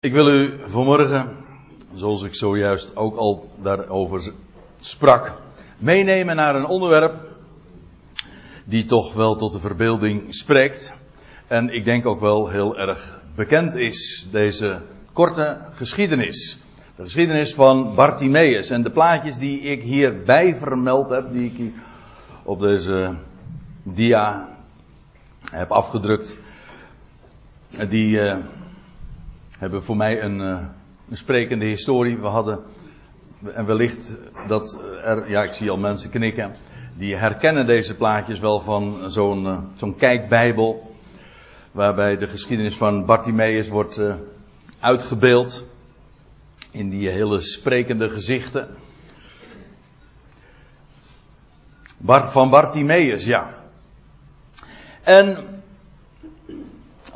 Ik wil u vanmorgen, zoals ik zojuist ook al daarover sprak, meenemen naar een onderwerp die toch wel tot de verbeelding spreekt. En ik denk ook wel heel erg bekend is, deze korte geschiedenis. De geschiedenis van Bartimaeus en de plaatjes die ik hierbij vermeld heb, die ik hier op deze dia heb afgedrukt, die uh, hebben voor mij een, uh, een sprekende historie. We hadden, en wellicht dat er, ja ik zie al mensen knikken, die herkennen deze plaatjes wel van zo'n uh, zo'n kijkbijbel, waarbij de geschiedenis van Bartimaeus wordt uh, uitgebeeld in die hele sprekende gezichten. Bart van Bartimaeus, ja. En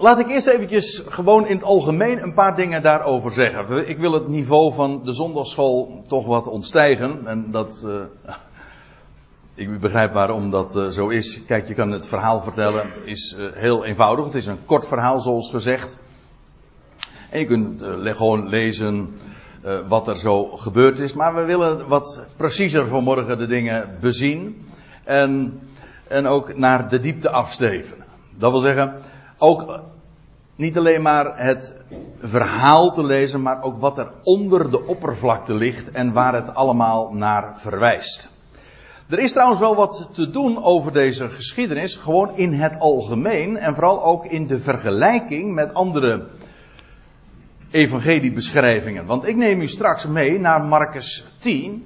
Laat ik eerst eventjes gewoon in het algemeen een paar dingen daarover zeggen. Ik wil het niveau van de zondagschool toch wat ontstijgen. En dat. Uh, ik begrijp waarom dat uh, zo is. Kijk, je kan het verhaal vertellen. is uh, heel eenvoudig. Het is een kort verhaal, zoals gezegd. En je kunt gewoon lezen wat er zo gebeurd is. Maar we willen wat preciezer vanmorgen de dingen bezien. En, en ook naar de diepte afsteven. Dat wil zeggen ook niet alleen maar het verhaal te lezen, maar ook wat er onder de oppervlakte ligt en waar het allemaal naar verwijst. Er is trouwens wel wat te doen over deze geschiedenis, gewoon in het algemeen en vooral ook in de vergelijking met andere evangeliebeschrijvingen. Want ik neem u straks mee naar Marcus 10,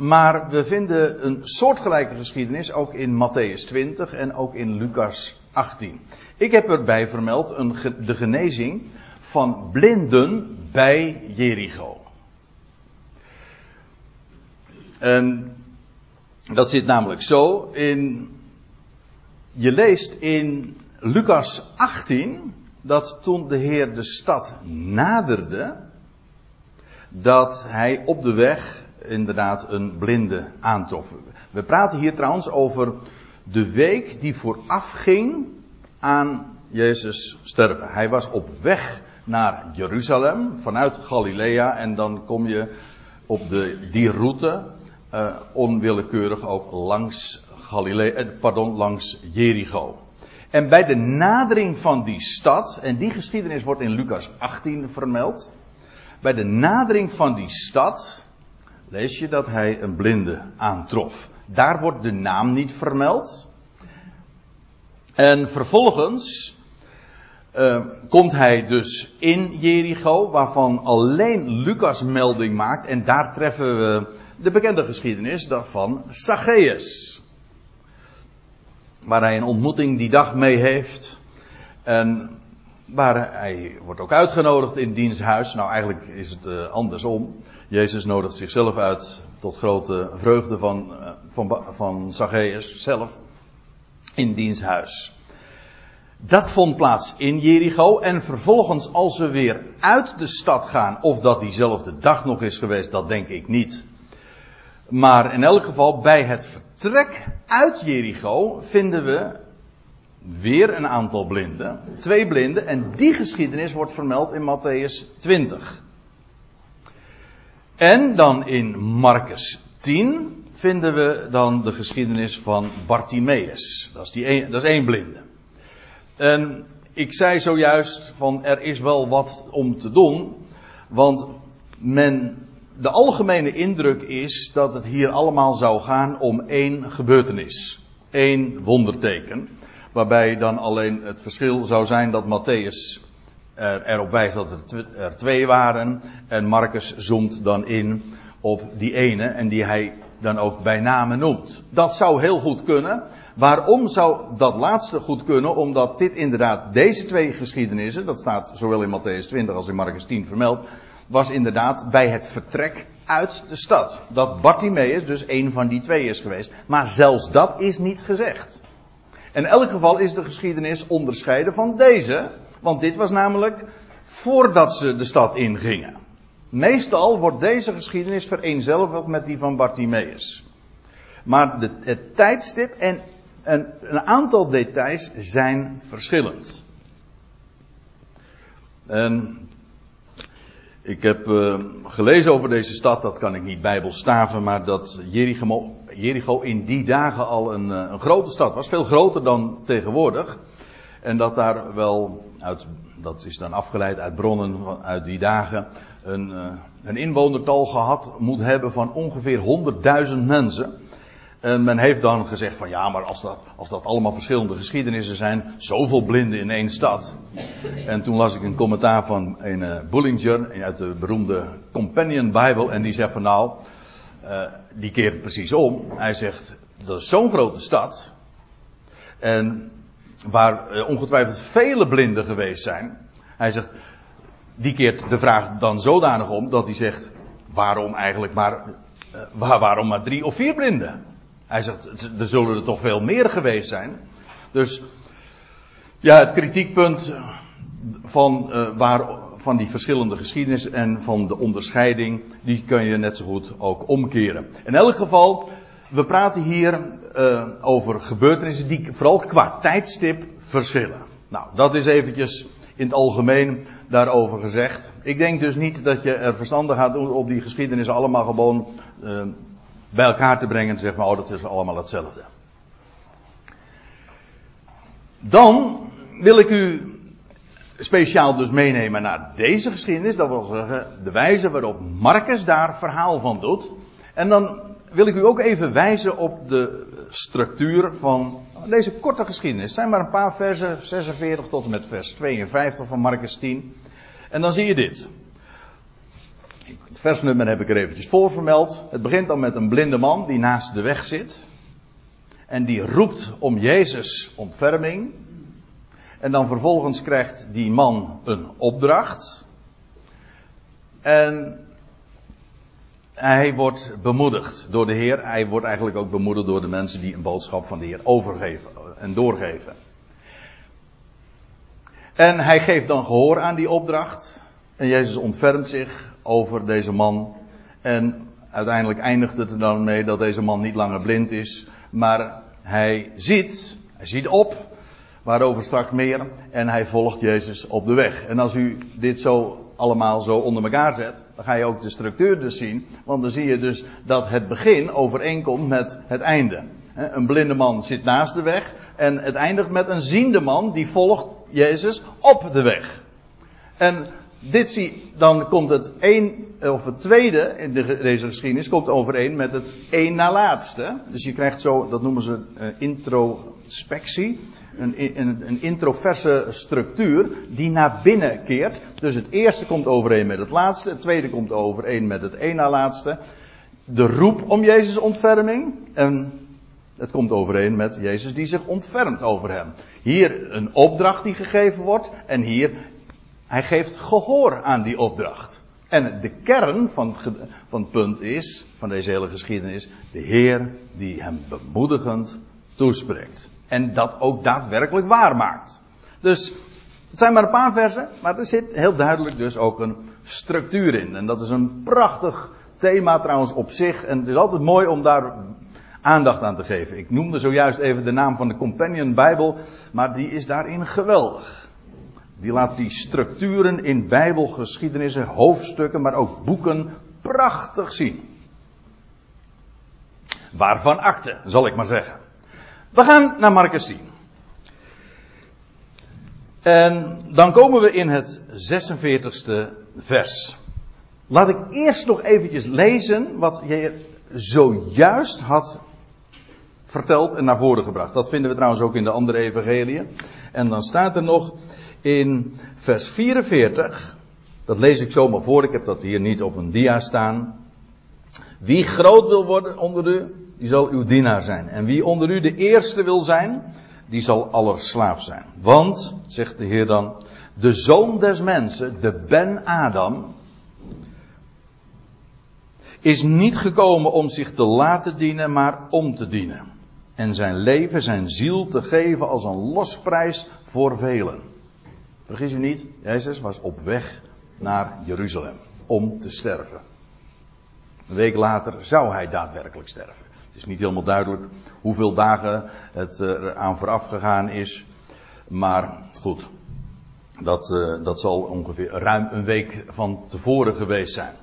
maar we vinden een soortgelijke geschiedenis ook in Matthäus 20 en ook in Lucas 18. Ik heb erbij vermeld een, de genezing van blinden bij Jericho. En dat zit namelijk zo in. Je leest in Lucas 18 dat toen de Heer de stad naderde, dat hij op de weg inderdaad een blinde aantrof. We praten hier trouwens over de week die voorafging aan Jezus sterven. Hij was op weg naar Jeruzalem vanuit Galilea en dan kom je op de, die route uh, onwillekeurig ook langs Galilea, eh, pardon, langs Jericho. En bij de nadering van die stad, en die geschiedenis wordt in Lucas 18 vermeld, bij de nadering van die stad lees je dat hij een blinde aantrof. Daar wordt de naam niet vermeld. En vervolgens uh, komt hij dus in Jericho, waarvan alleen Lucas melding maakt. En daar treffen we de bekende geschiedenis van Zacchaeus. Waar hij een ontmoeting die dag mee heeft. En waar hij wordt ook uitgenodigd in diens huis. Nou, eigenlijk is het uh, andersom. Jezus nodigt zichzelf uit tot grote vreugde van, uh, van, van Zacchaeus zelf in diens huis. Dat vond plaats in Jericho en vervolgens als we weer uit de stad gaan, of dat diezelfde dag nog is geweest, dat denk ik niet. Maar in elk geval bij het vertrek uit Jericho vinden we weer een aantal blinden, twee blinden, en die geschiedenis wordt vermeld in Matthäus 20. En dan in Marcus 10 vinden we dan de geschiedenis van Bartimaeus. Dat is, die dat is één blinde. En ik zei zojuist van er is wel wat om te doen. Want men, de algemene indruk is dat het hier allemaal zou gaan om één gebeurtenis. één wonderteken. Waarbij dan alleen het verschil zou zijn dat Matthäus er, erop wijst dat er, twee waren. En Marcus zoomt dan in op die ene en die hij dan ook bij name noemt. Dat zou heel goed kunnen. Waarom zou dat laatste goed kunnen? Omdat dit inderdaad, deze twee geschiedenissen, dat staat zowel in Matthäus 20 als in Marcus 10 vermeld, was inderdaad bij het vertrek uit de stad. Dat Bartimaeus dus een van die twee is geweest. Maar zelfs dat is niet gezegd. In elk geval is de geschiedenis onderscheiden van deze, want dit was namelijk voordat ze de stad ingingen. Meestal wordt deze geschiedenis vereenzelvigd met die van Bartimaeus. Maar het tijdstip en een, aantal details zijn verschillend. En Ik heb uh, gelezen over deze stad, dat kan ik niet bijbelstaven, maar dat Jericho, in die dagen al een, een, grote stad was, veel groter dan tegenwoordig. En dat daar wel, uit, dat is dan afgeleid uit bronnen uit die dagen, een, uh, een inwonertal gehad moet hebben van ongeveer 100.000 mensen. En men heeft dan gezegd van ja, maar als dat, als dat allemaal verschillende geschiedenissen zijn, zoveel blinden in één stad. En toen las ik een commentaar van een uh, Bullinger uit de beroemde Companion Bible en die zegt van nou, uh, die keert precies om. Hij zegt, dat is zo'n grote stad. En waar uh, ongetwijfeld vele blinden geweest zijn. Hij zegt, die keert de vraag dan zodanig om dat hij zegt, waarom eigenlijk maar, waar, waarom maar drie of vier blinden? Hij zegt, er zullen er toch veel meer geweest zijn. Dus ja, het kritiekpunt van, uh, waar, van die verschillende geschiedenis en van de onderscheiding, die kun je net zo goed ook omkeren. In elk geval, we praten hier uh, over gebeurtenissen die vooral qua tijdstip verschillen. Nou, dat is eventjes in het algemeen daarover gezegd. Ik denk dus niet dat je er verstandig gaat doen op die geschiedenis allemaal gewoon uh, bij elkaar te brengen en te zeggen van, oh, dat is allemaal hetzelfde. Dan wil ik u speciaal dus meenemen naar deze geschiedenis, dat wil zeggen de wijze waarop Marcus daar verhaal van doet. En dan wil ik u ook even wijzen op de structuur van deze korte geschiedenis. Het zijn maar een paar versen, 46 tot en met vers 52 van Marcus 10. En dan zie je dit. Het versnummer heb ik er eventjes voor vermeld. Het begint dan met een blinde man die naast de weg zit. En die roept om Jezus ontferming. En dan vervolgens krijgt die man een opdracht. En hij wordt bemoedigd door de Heer. Hij wordt eigenlijk ook bemoedigd door de mensen die een boodschap van de Heer overgeven en doorgeven. En hij geeft dan gehoor aan die opdracht. En Jezus ontfermt zich over deze man. En uiteindelijk eindigt het er dan mee dat deze man niet langer blind is. Maar hij ziet, hij ziet op, waarover straks meer. En hij volgt Jezus op de weg. En als u dit zo allemaal zo onder elkaar zet, dan ga je ook de structuur dus zien. Want dan zie je dus dat het begin overeenkomt met het einde. Een blinde man zit naast de weg. En het eindigt met een ziende man die volgt Jezus op de weg. En dit zie, dan komt het een, of het tweede in de, deze geschiedenis, komt overeen met het één na laatste. Dus je krijgt zo, dat noemen ze uh, introspectie. Een, een, een introverse structuur die naar binnen keert. Dus het eerste komt overeen met het laatste, het tweede komt overeen met het één na laatste. De roep om Jezus ontferming. En het komt overeen met Jezus die zich ontfermt over hem. Hier een opdracht die gegeven wordt. En hier hij geeft gehoor aan die opdracht. En de kern van van het punt is, van deze hele geschiedenis, de Heer die hem bemoedigend toespreekt. En dat ook daadwerkelijk waar maakt. Dus het zijn maar een paar versen, maar er zit heel duidelijk dus ook een structuur in. En dat is een prachtig thema trouwens op zich. En het is altijd mooi om daar aandacht aan te geven. Ik noemde zojuist even de naam van de Companion Bijbel, maar die is daarin geweldig. Die laat die structuren in bijbelgeschiedenissen, hoofdstukken, maar ook boeken prachtig zien. Waarvan akte, zal ik maar zeggen. We gaan naar Marcus 10. En dan komen we in het 46ste vers. Laat ik eerst nog eventjes lezen wat je zojuist had verteld en naar voren gebracht. Dat vinden we trouwens ook in de andere evangeliën. En dan staat er nog in vers 44, dat lees ik zomaar voor, ik heb dat hier niet op een dia staan. Wie groot wil worden onder u, die zal uw dienaar zijn. En wie onder u de eerste wil zijn, die zal aller slaaf zijn. Want, zegt de Heer dan, de zoon des mensen, de Ben Adam, is niet gekomen om zich te laten dienen, maar om te dienen. En zijn leven, zijn ziel te geven als een losprijs voor velen. Vergis u niet, Jezus was op weg naar Jeruzalem om te sterven. Een week later zou hij daadwerkelijk sterven. Het is niet helemaal duidelijk hoeveel dagen het er aan vooraf gegaan is. Maar goed, Dat, uh, dat zal ongeveer ruim een week van tevoren geweest zijn.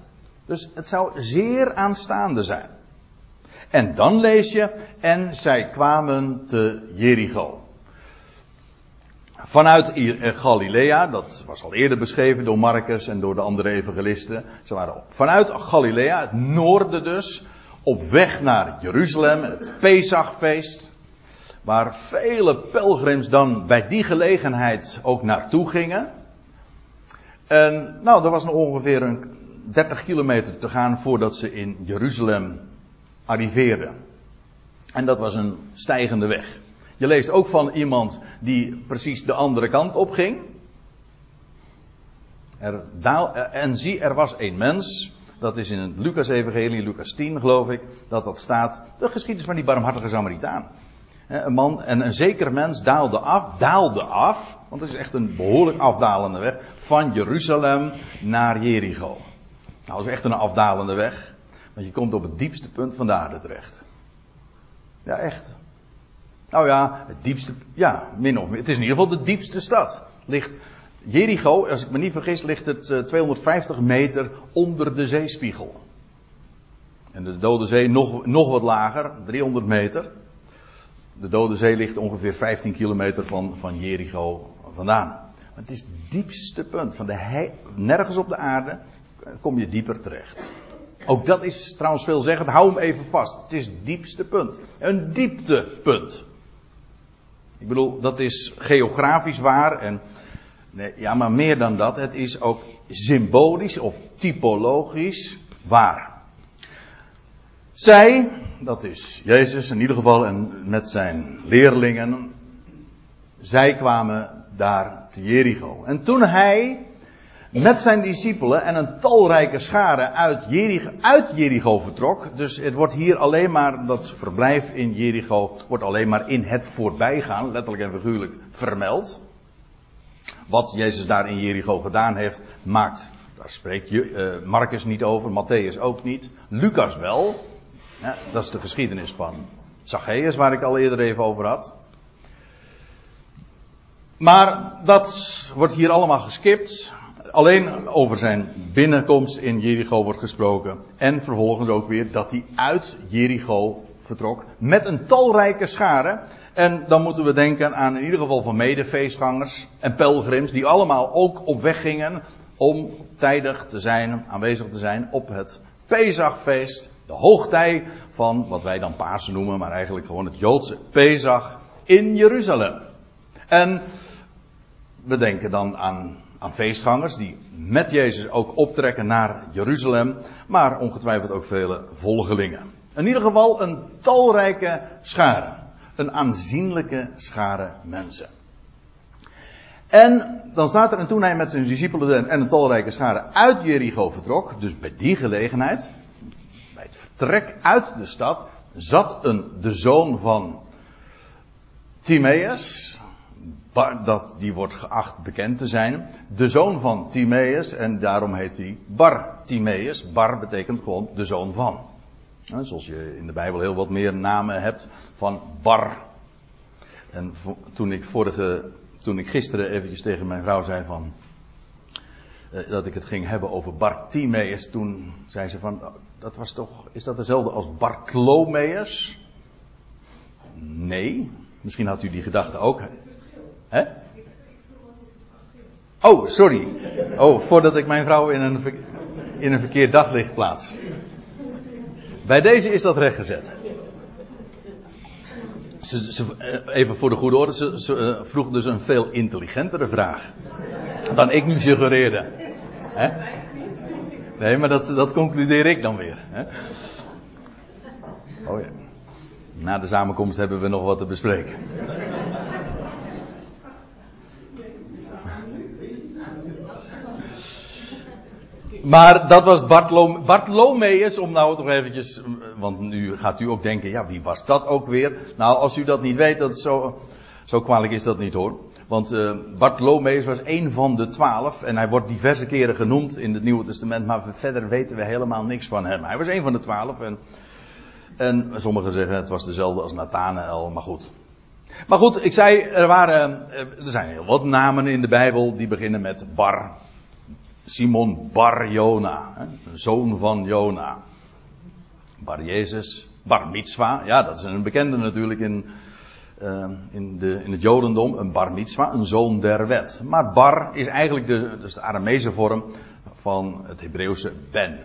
Dus het zou zeer aanstaande zijn. En dan lees je, en zij kwamen te Jericho. Vanuit eh, Galilea, dat was al eerder beschreven door Marcus en door de andere evangelisten. Ze waren vanuit Galilea, het noorden dus, op weg naar Jeruzalem, het Pesachfeest. Waar vele pelgrims dan bij die gelegenheid ook naartoe gingen. En nou, er was nog ongeveer een 30 kilometer te gaan voordat ze in Jeruzalem arriveerden. En dat was een stijgende weg. Je leest ook van iemand die precies de andere kant op ging. Er daal, en zie, er was een mens. Dat is in het Lucas-evangelie, Lucas 10 geloof ik, dat dat staat. De geschiedenis van die barmhartige Samaritaan. Een man en een zeker mens daalde af, daalde af, want het is echt een behoorlijk afdalende weg, van Jeruzalem naar Jericho. Nou, dat is echt een afdalende weg, want je komt op het diepste punt van de aarde terecht. Ja, echt. Nou ja, het diepste, ja, min of meer. Het is in ieder geval de diepste stad. Ligt, Jericho, als ik me niet vergis, ligt het 250 eh, meter onder de zeespiegel. En de Dode Zee nog, nog wat lager, 300 meter. De Dode Zee ligt ongeveer 15 kilometer van, van Jericho vandaan. Het is het diepste punt. Van de nergens op de aarde kom je dieper terecht. Ook dat is trouwens veelzeggend. Hou hem even vast. Het is het diepste punt. Een dieptepunt. Ik bedoel, dat is geografisch waar. En, nee, ja, maar meer dan dat. Het is ook symbolisch of typologisch waar. Zij, dat is Jezus in ieder geval en met zijn leerlingen. Zij kwamen daar te Jericho. En toen hij met zijn discipelen en een talrijke schare uit Jericho, uit Jericho vertrok. Dus het wordt hier alleen maar, dat verblijf in Jericho, wordt alleen maar in het voorbijgaan, letterlijk en figuurlijk, vermeld. Wat Jezus daar in Jericho gedaan heeft, maakt, daar spreekt uh, Marcus niet over, Matthäus ook niet, Lucas wel. Ja, dat is de geschiedenis van Zacchaeus, waar ik al eerder even over had. Maar dat wordt hier allemaal geskipt alleen over zijn binnenkomst in Jericho wordt gesproken. En vervolgens ook weer dat hij uit Jericho vertrok. Met een talrijke schare. En dan moeten we denken aan in ieder geval van medefeestgangers en pelgrims. Die allemaal ook op weg gingen om tijdig te zijn, aanwezig te zijn op het Pesachfeest. De hoogtij van wat wij dan Pasen noemen, maar eigenlijk gewoon het Joodse Pesach in Jeruzalem. En we denken dan aan aan feestgangers die met Jezus ook optrekken naar Jeruzalem, maar ongetwijfeld ook vele volgelingen. In ieder geval een talrijke schare, een aanzienlijke schare mensen. En dan staat er, en toen hij met zijn discipelen en een talrijke schare uit Jericho vertrok, dus bij die gelegenheid, bij het vertrek uit de stad, zat een, de zoon van Timaeus, dat, die wordt geacht bekend te zijn. De zoon van Timaeus en daarom heet hij Bar Timaeus. Bar betekent gewoon de zoon van. Zoals je in de Bijbel heel wat meer namen hebt van Bar. En toen ik vorige, toen ik gisteren eventjes tegen mijn vrouw zei van, eh, dat ik het ging hebben over Bartimeus, toen zei ze van, dat was toch, is dat dezelfde als Bartlomeus? Nee, misschien had u die gedachte ook. Hè? Oh, sorry. Oh, voordat ik mijn vrouw in een, in een verkeerd daglicht plaats. Bij deze is dat rechtgezet. Ze, eh, even voor de goede orde, ze, uh, vroeg dus een veel intelligentere vraag. Dan ik nu suggereerde. Nee, maar dat, dat concludeer ik dan weer. Hè? Oh ja. Na de samenkomst hebben we nog wat te bespreken. Maar dat was Bartolome, Bartolomeus, om nou toch eventjes, want nu gaat u ook denken, ja wie was dat ook weer? Nou, als u dat niet weet, dat zo, zo kwalijk is dat niet hoor. Want uh, Bartolomeus was een van de twaalf en hij wordt diverse keren genoemd in het Nieuwe Testament, maar verder weten we helemaal niks van hem. Hij was een van de twaalf en, en sommigen zeggen het was dezelfde als Nathanael, maar goed. Maar goed, ik zei, er, waren, er zijn heel wat namen in de Bijbel die beginnen met Bar. Simon Bar Jona, zoon van Jona. Bar Jezus, Bar Mitzwa, ja dat is een bekende natuurlijk in, uh, in, de, in het Jodendom, een Bar Mitzwa, een zoon der wet. Maar Bar is eigenlijk de, dus de Aramese vorm van het Hebreeuwse Ben.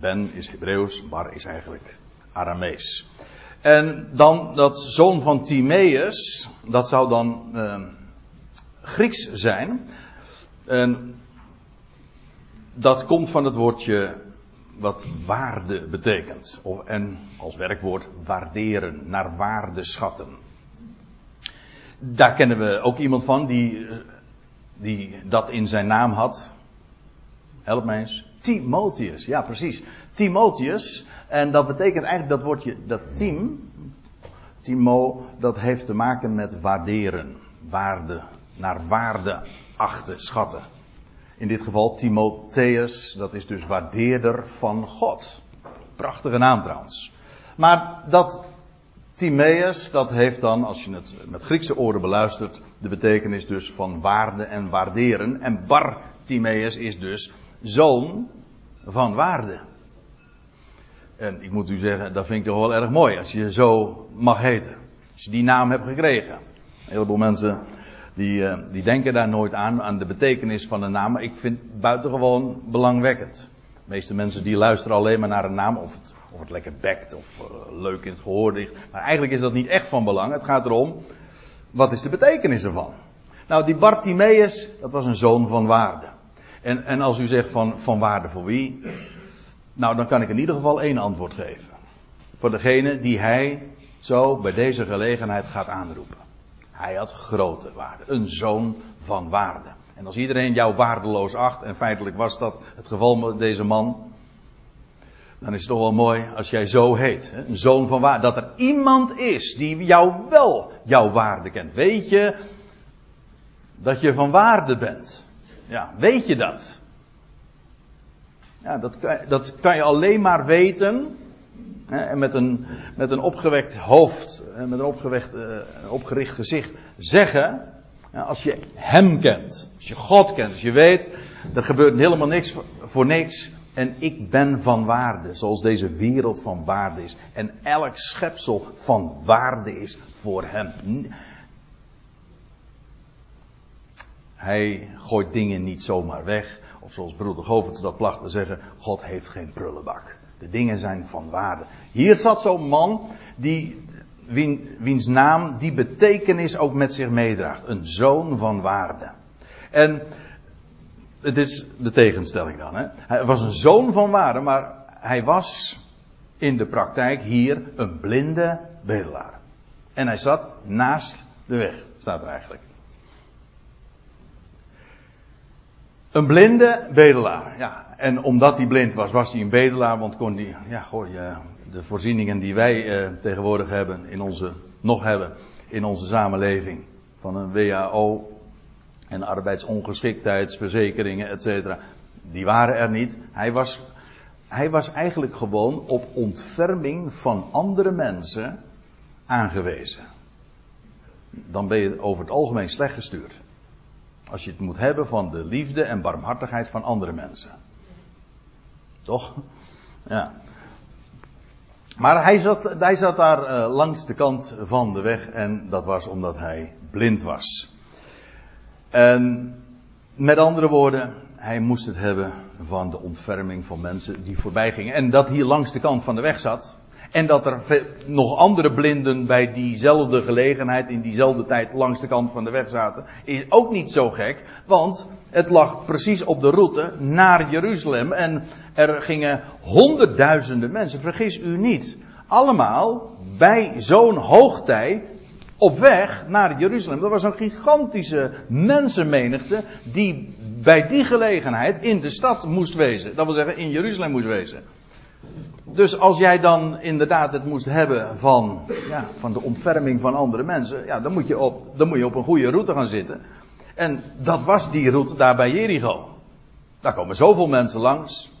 Ben is Hebreeuws, Bar is eigenlijk Aramees. En dan dat zoon van Timaeus, dat zou dan uh, Grieks zijn. En dat komt van het woordje wat waarde betekent. En als werkwoord waarderen, naar waarde schatten. Daar kennen we ook iemand van die, die dat in zijn naam had. Help mij eens. Timotheus, ja precies. Timotheus, en dat betekent eigenlijk dat woordje, dat team, Timo, dat heeft te maken met waarderen, waarde, naar waarde achten, schatten. In dit geval Timotheus, dat is dus waardeerder van God. Prachtige naam trouwens. Maar dat Timaeus, dat heeft dan, als je het met Griekse oren beluistert, de betekenis dus van waarde en waarderen. En Bar Timaeus is dus zoon van waarde. En ik moet u zeggen, dat vind ik toch wel erg mooi als je zo mag heten. Als je die naam hebt gekregen. Een heleboel mensen die, uh, die denken daar nooit aan, aan de betekenis van een naam. Ik vind het buitengewoon belangwekkend. De meeste mensen die luisteren alleen maar naar een naam, of het, of het lekker bekt, of uh, leuk in het gehoor ligt. Maar eigenlijk is dat niet echt van belang. Het gaat erom, wat is de betekenis ervan? Nou, die Bartimeus, dat was een zoon van waarde. En, en als u zegt van, van waarde voor wie? Nou, dan kan ik in ieder geval één antwoord geven. Voor degene die hij zo bij deze gelegenheid gaat aanroepen. Hij had grote waarde. Een zoon van waarde. En als iedereen jou waardeloos acht, en feitelijk was dat het geval met deze man, dan is het toch wel mooi als jij zo heet. Een zoon van waarde. Dat er iemand is die jou wel jouw waarde kent. Weet je dat je van waarde bent? Ja, weet je dat? Ja, dat, dat kan je alleen maar weten. En met een, met een opgewekt hoofd, met een opgewekt, uh, opgericht gezicht zeggen. Als je Hem kent, als je God kent, als je weet, er gebeurt helemaal niks voor, niks. En ik ben van waarde, zoals deze wereld van waarde is. En elk schepsel van waarde is voor Hem. Hij gooit dingen niet zomaar weg. Of zoals broeder Govert dat placht te zeggen, God heeft geen prullenbak. De dingen zijn van waarde. Hier zat zo'n man die, wien, wiens naam die betekenis ook met zich meedraagt. Een zoon van waarde. En het is de tegenstelling dan. Hè? Hij was een zoon van waarde, maar hij was in de praktijk hier een blinde bedelaar. En hij zat naast de weg, staat er eigenlijk. Een blinde bedelaar, ja. En omdat hij blind was, was hij een bedelaar, want kon hij, ja, goh, de voorzieningen die wij eh, tegenwoordig hebben, in onze, nog hebben, in onze samenleving, van een WHO en arbeidsongeschiktheidsverzekeringen, et cetera, die waren er niet. Hij was, hij was eigenlijk gewoon op ontferming van andere mensen aangewezen. Dan ben je over het algemeen slecht gestuurd. Als je het moet hebben van de liefde en barmhartigheid van andere mensen. Toch? Ja. Maar hij zat, hij zat daar uh, langs de kant van de weg en dat was omdat hij blind was. En met andere woorden, hij moest het hebben van de ontferming van mensen die voorbij gingen. En dat hier langs de kant van de weg zat, en dat er nog andere blinden bij diezelfde gelegenheid in diezelfde tijd langs de kant van de weg zaten, is ook niet zo gek, want het lag precies op de route naar Jeruzalem en er gingen honderdduizenden mensen, vergis u niet, allemaal bij zo'n hoogtij op weg naar Jeruzalem. Dat was een gigantische mensenmenigte die bij die gelegenheid in de stad moest wezen. Dat wil zeggen in Jeruzalem moest wezen. Dus als jij dan inderdaad het moest hebben van, ja, van de ontferming van andere mensen, ja, dan moet, je op, dan moet je op een goede route gaan zitten. En dat was die route daar bij Jericho. Daar komen zoveel mensen langs.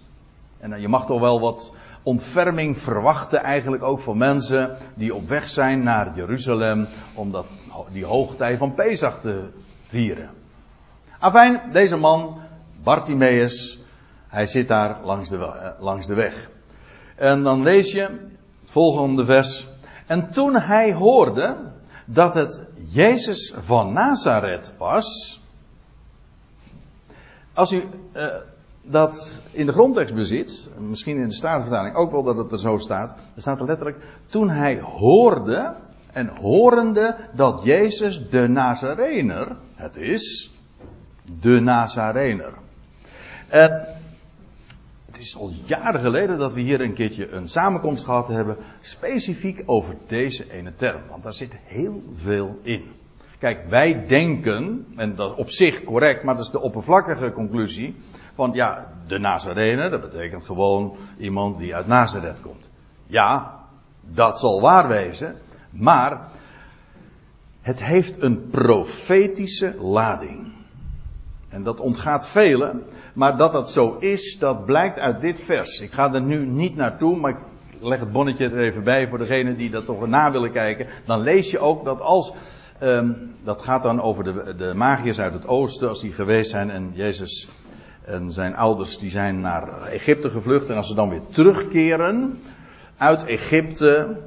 En je mag toch wel wat, ontferming verwachten eigenlijk ook van mensen die op weg zijn naar Jeruzalem om dat, die hoogtij van Pesach te vieren. Afijn, deze man, Bartimaeus, hij zit daar langs de, eh, langs de weg. En dan lees je het volgende vers. En toen hij hoorde dat het Jezus van Nazareth was. Als u uh, dat in de grondtekst bezit, misschien in de Statenvertaling ook wel dat het er zo staat, er staat er letterlijk, toen hij hoorde en horende dat Jezus de Nazarener het is, de Nazarener. En is al jaren geleden dat we hier een keertje een samenkomst gehad hebben, specifiek over deze ene term, want daar zit heel veel in. Kijk, wij denken, en dat is op zich correct, maar dat is de oppervlakkige conclusie, van ja, de Nazarener, dat betekent gewoon iemand die uit Nazareth komt. Ja, dat zal waar wezen, maar het heeft een profetische lading. En dat ontgaat velen, maar dat dat zo is, dat blijkt uit dit vers. Ik ga er nu niet naartoe, maar ik leg het bonnetje er even bij voor degenen die dat toch na willen kijken. Dan lees je ook dat als, um, dat gaat dan over de, de magiërs uit het oosten, als die geweest zijn en Jezus en zijn ouders die zijn naar Egypte gevlucht. En als ze dan weer terugkeren uit Egypte,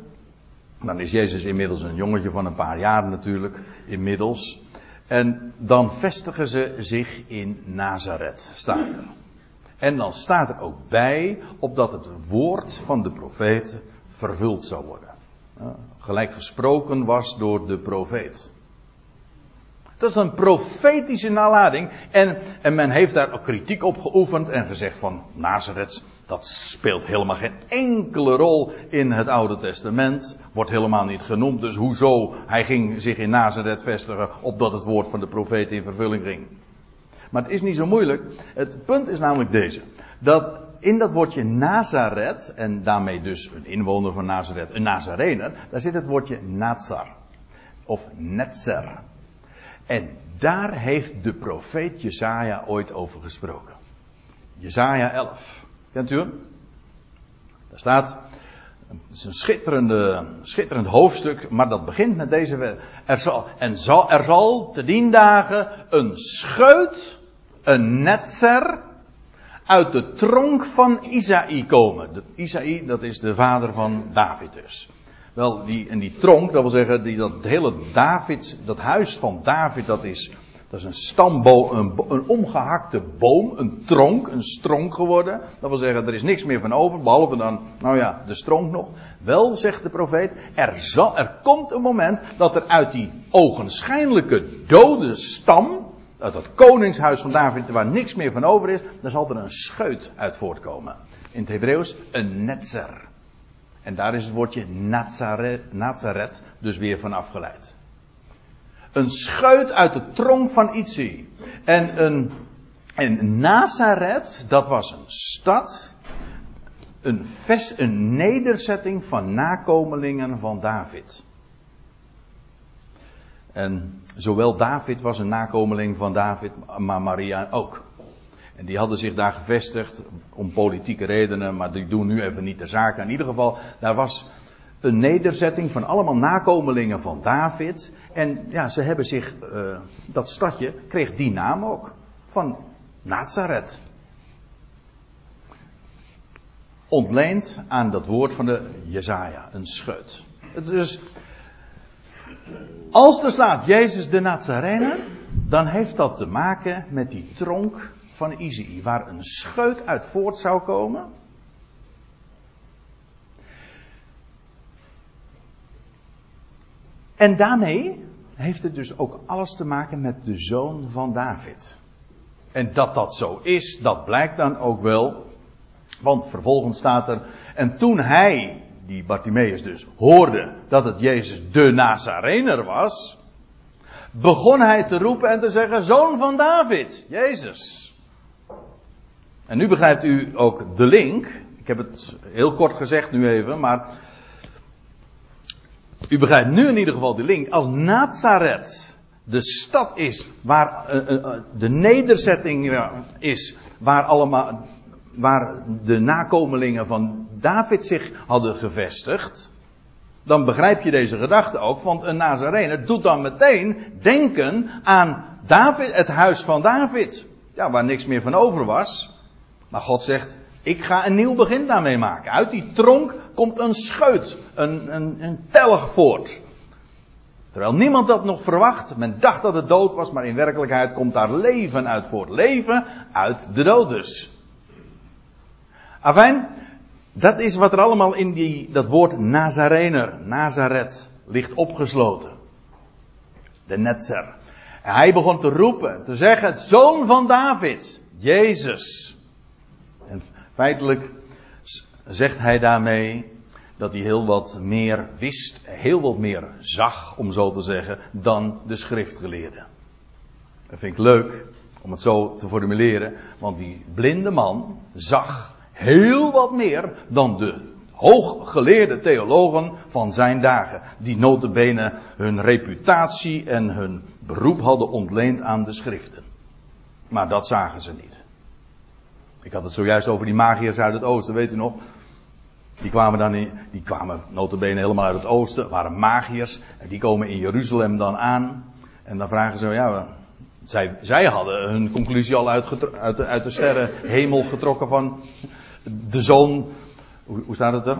dan is Jezus inmiddels een jongetje van een paar jaar natuurlijk, inmiddels. En dan vestigen ze zich in Nazareth, staat er. En dan staat er ook bij, opdat het woord van de profeet vervuld zou worden. Gelijk gesproken was door de profeet. Dat is een profetische nalading. En, en men heeft daar ook kritiek op geoefend en gezegd van Nazareth, dat speelt helemaal geen enkele rol in het Oude Testament. Wordt helemaal niet genoemd. Dus hoezo hij ging zich in Nazareth vestigen opdat het woord van de profeet in vervulling ging. Maar het is niet zo moeilijk. Het punt is namelijk deze. Dat in dat woordje Nazareth, en daarmee dus een inwoner van Nazareth, een Nazarener, daar zit het woordje Nazar. Of Netzer. En daar heeft de profeet Jesaja ooit over gesproken. Jesaja 11. Kent u hem? Daar staat, het is een schitterende, schitterend hoofdstuk, maar dat begint met deze. Er zal, en zal, er zal te dien dagen een scheut, een netzer, uit de tronk van Isaï komen. De, Isaï, dat is de vader van David dus. Wel, die, en die tronk, dat wil zeggen, die, dat hele David, dat huis van David, dat is, dat is een stamboom, een, een omgehakte boom, een tronk, een stronk geworden. Dat wil zeggen, er is niks meer van over, behalve dan, nou ja, de stronk nog. Wel, zegt de profeet, er, zal, er komt een moment dat er uit die ogenschijnlijke dode stam, uit dat koningshuis van David, waar niks meer van over is, daar zal er een scheut uit voortkomen. In het Hebreeuws een netzer. En daar is het woordje Nazareth, Nazareth dus weer van afgeleid. Een scheut uit de tronk van Itzi. En een, en Nazareth, dat was een stad, een, een nederzetting van nakomelingen van David. En zowel David was een nakomeling van David, maar Maria ook. En die hadden zich daar gevestigd om politieke redenen, maar die doen nu even niet de zaak. In ieder geval, daar was een nederzetting van allemaal nakomelingen van David. En ja, ze hebben zich, uh, dat stadje kreeg die naam ook, van Nazareth. Ontleend aan dat woord van de Jezaja, een scheut. Dus, als er staat Jezus de Nazarener, dan heeft dat te maken met die tronk van Izei, waar een scheut uit voort zou komen. En daarmee heeft het dus ook alles te maken met de zoon van David. En dat dat zo is, dat blijkt dan ook wel. Want vervolgens staat er, en toen hij, die Bartimaeus dus, hoorde dat het Jezus de Nazarener was, begon hij te roepen en te zeggen, zoon van David, Jezus. En nu begrijpt u ook de link. Ik heb het heel kort gezegd nu even, maar. U begrijpt nu in ieder geval de link. Als Nazareth de stad is waar uh, uh, de nederzetting is, waar allemaal, waar de nakomelingen van David zich hadden gevestigd, dan begrijp je deze gedachte ook, want een Nazarener doet dan meteen denken aan David, het huis van David. Ja, waar niks meer van over was. Maar God zegt, ik ga een nieuw begin daarmee maken. Uit die tronk komt een scheut, een, een, een telg voort. Terwijl niemand dat nog verwacht. Men dacht dat het dood was, maar in werkelijkheid komt daar leven uit voort. Leven uit de dood dus. Afijn, dat is wat er allemaal in die, dat woord Nazarener, Nazaret, ligt opgesloten. De Netzer. Hij begon te roepen, te zeggen, zoon van David, Jezus. Feitelijk zegt hij daarmee dat hij heel wat meer wist, heel wat meer zag, om zo te zeggen, dan de schriftgeleerde. Dat vind ik leuk om het zo te formuleren, want die blinde man zag heel wat meer dan de hooggeleerde theologen van zijn dagen, die notabene hun reputatie en hun beroep hadden ontleend aan de schriften. Maar dat zagen ze niet. Ik had het zojuist over die magiërs uit het oosten, weet u nog? Die kwamen dan in, die kwamen notabene helemaal uit het oosten, waren magiërs. En die komen in Jeruzalem dan aan. En dan vragen ze, ja, zij, zij hadden hun conclusie al uit, uit, de, uit de sterrenhemel getrokken van de zoon, hoe, staat het er?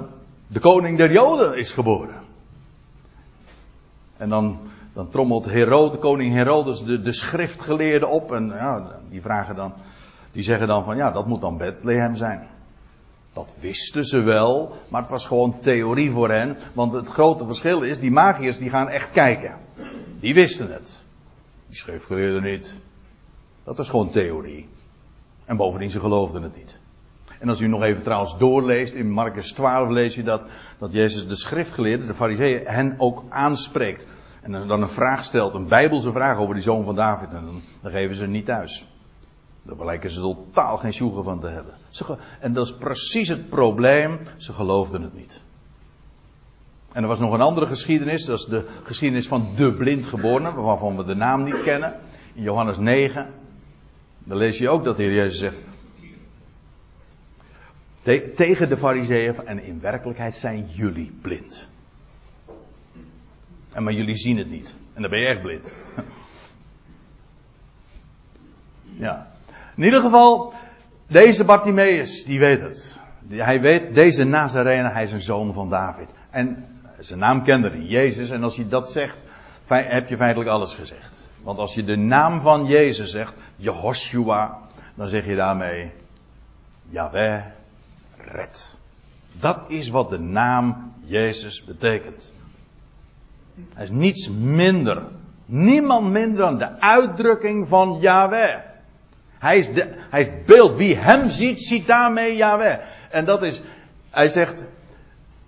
De koning der Joden is geboren. En dan, dan trommelt Herod, de koning Herodes de, de schriftgeleerden op. En ja, die vragen dan, die zeggen dan van ja, dat moet dan Bethlehem zijn. Dat wisten ze wel, maar het was gewoon theorie voor hen. Want het grote verschil is, die magiërs die gaan echt kijken. Die wisten het. Die schriftgeleerden niet. Dat was gewoon theorie. En bovendien, ze geloofden het niet. En als u nog even trouwens doorleest, in Marcus 12 lees je dat, dat Jezus de schriftgeleerden, de fariseeën, hen ook aanspreekt. En dan een vraag stelt, een bijbelse vraag over die zoon van David. En dan, dan geven ze niet thuis. Daar blijken ze totaal geen sjoegen van te hebben. en dat is precies het probleem. Ze geloofden het niet. En er was nog een andere geschiedenis. Dat is de geschiedenis van de blindgeborene. Waarvan we de naam niet kennen. In Johannes 9. Dan lees je ook dat de Heer Jezus zegt. tegen de fariseeën. En in werkelijkheid zijn jullie blind. En maar jullie zien het niet. En dan ben je echt blind. Ja. In ieder geval, deze Bartimaeus, die weet het. Hij weet, deze Nazarene, hij is een zoon van David. En zijn naam kende hij, Jezus. En als je dat zegt, heb je feitelijk alles gezegd. Want als je de naam van Jezus zegt, Jehoshua, dan zeg je daarmee, Yahweh, red. Dat is wat de naam Jezus betekent. Hij is niets minder, niemand minder dan de uitdrukking van Yahweh. Hij is, de, hij beeld. Wie hem ziet, ziet daarmee Yahweh. En dat is, hij zegt,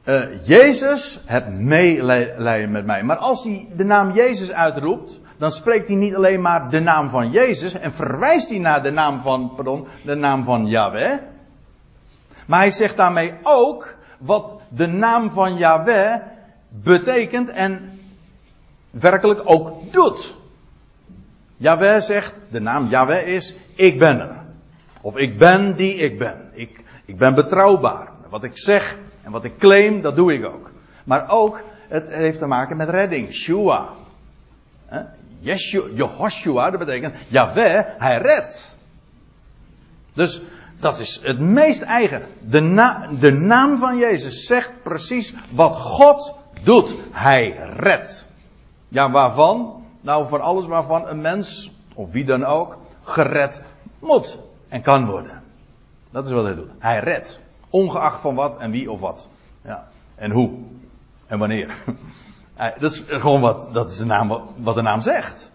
uh, Jezus, heb meelijden met mij. Maar als hij de naam Jezus uitroept, dan spreekt hij niet alleen maar de naam van Jezus en verwijst hij naar de naam van, pardon, de naam van Yahweh. Maar hij zegt daarmee ook wat de naam van Yahweh betekent en werkelijk ook doet. Yahweh zegt, de naam Yahweh is, ik ben er. Of ik ben die ik ben. Ik, ik ben betrouwbaar. Wat ik zeg en wat ik claim, dat doe ik ook. Maar ook, het heeft te maken met redding. Shua. Yeshua, Jehoshua, dat betekent, Yahweh, hij redt. Dus, dat is het meest eigen. De, na, de naam van Jezus zegt precies wat God doet. Hij redt. Ja, waarvan? Nou, voor alles waarvan een mens, of wie dan ook, gered moet en kan worden. Dat is wat hij doet. Hij redt. Ongeacht van wat en wie of wat. Ja. En hoe. En wanneer. Dat is gewoon wat, dat is de naam, wat de naam zegt.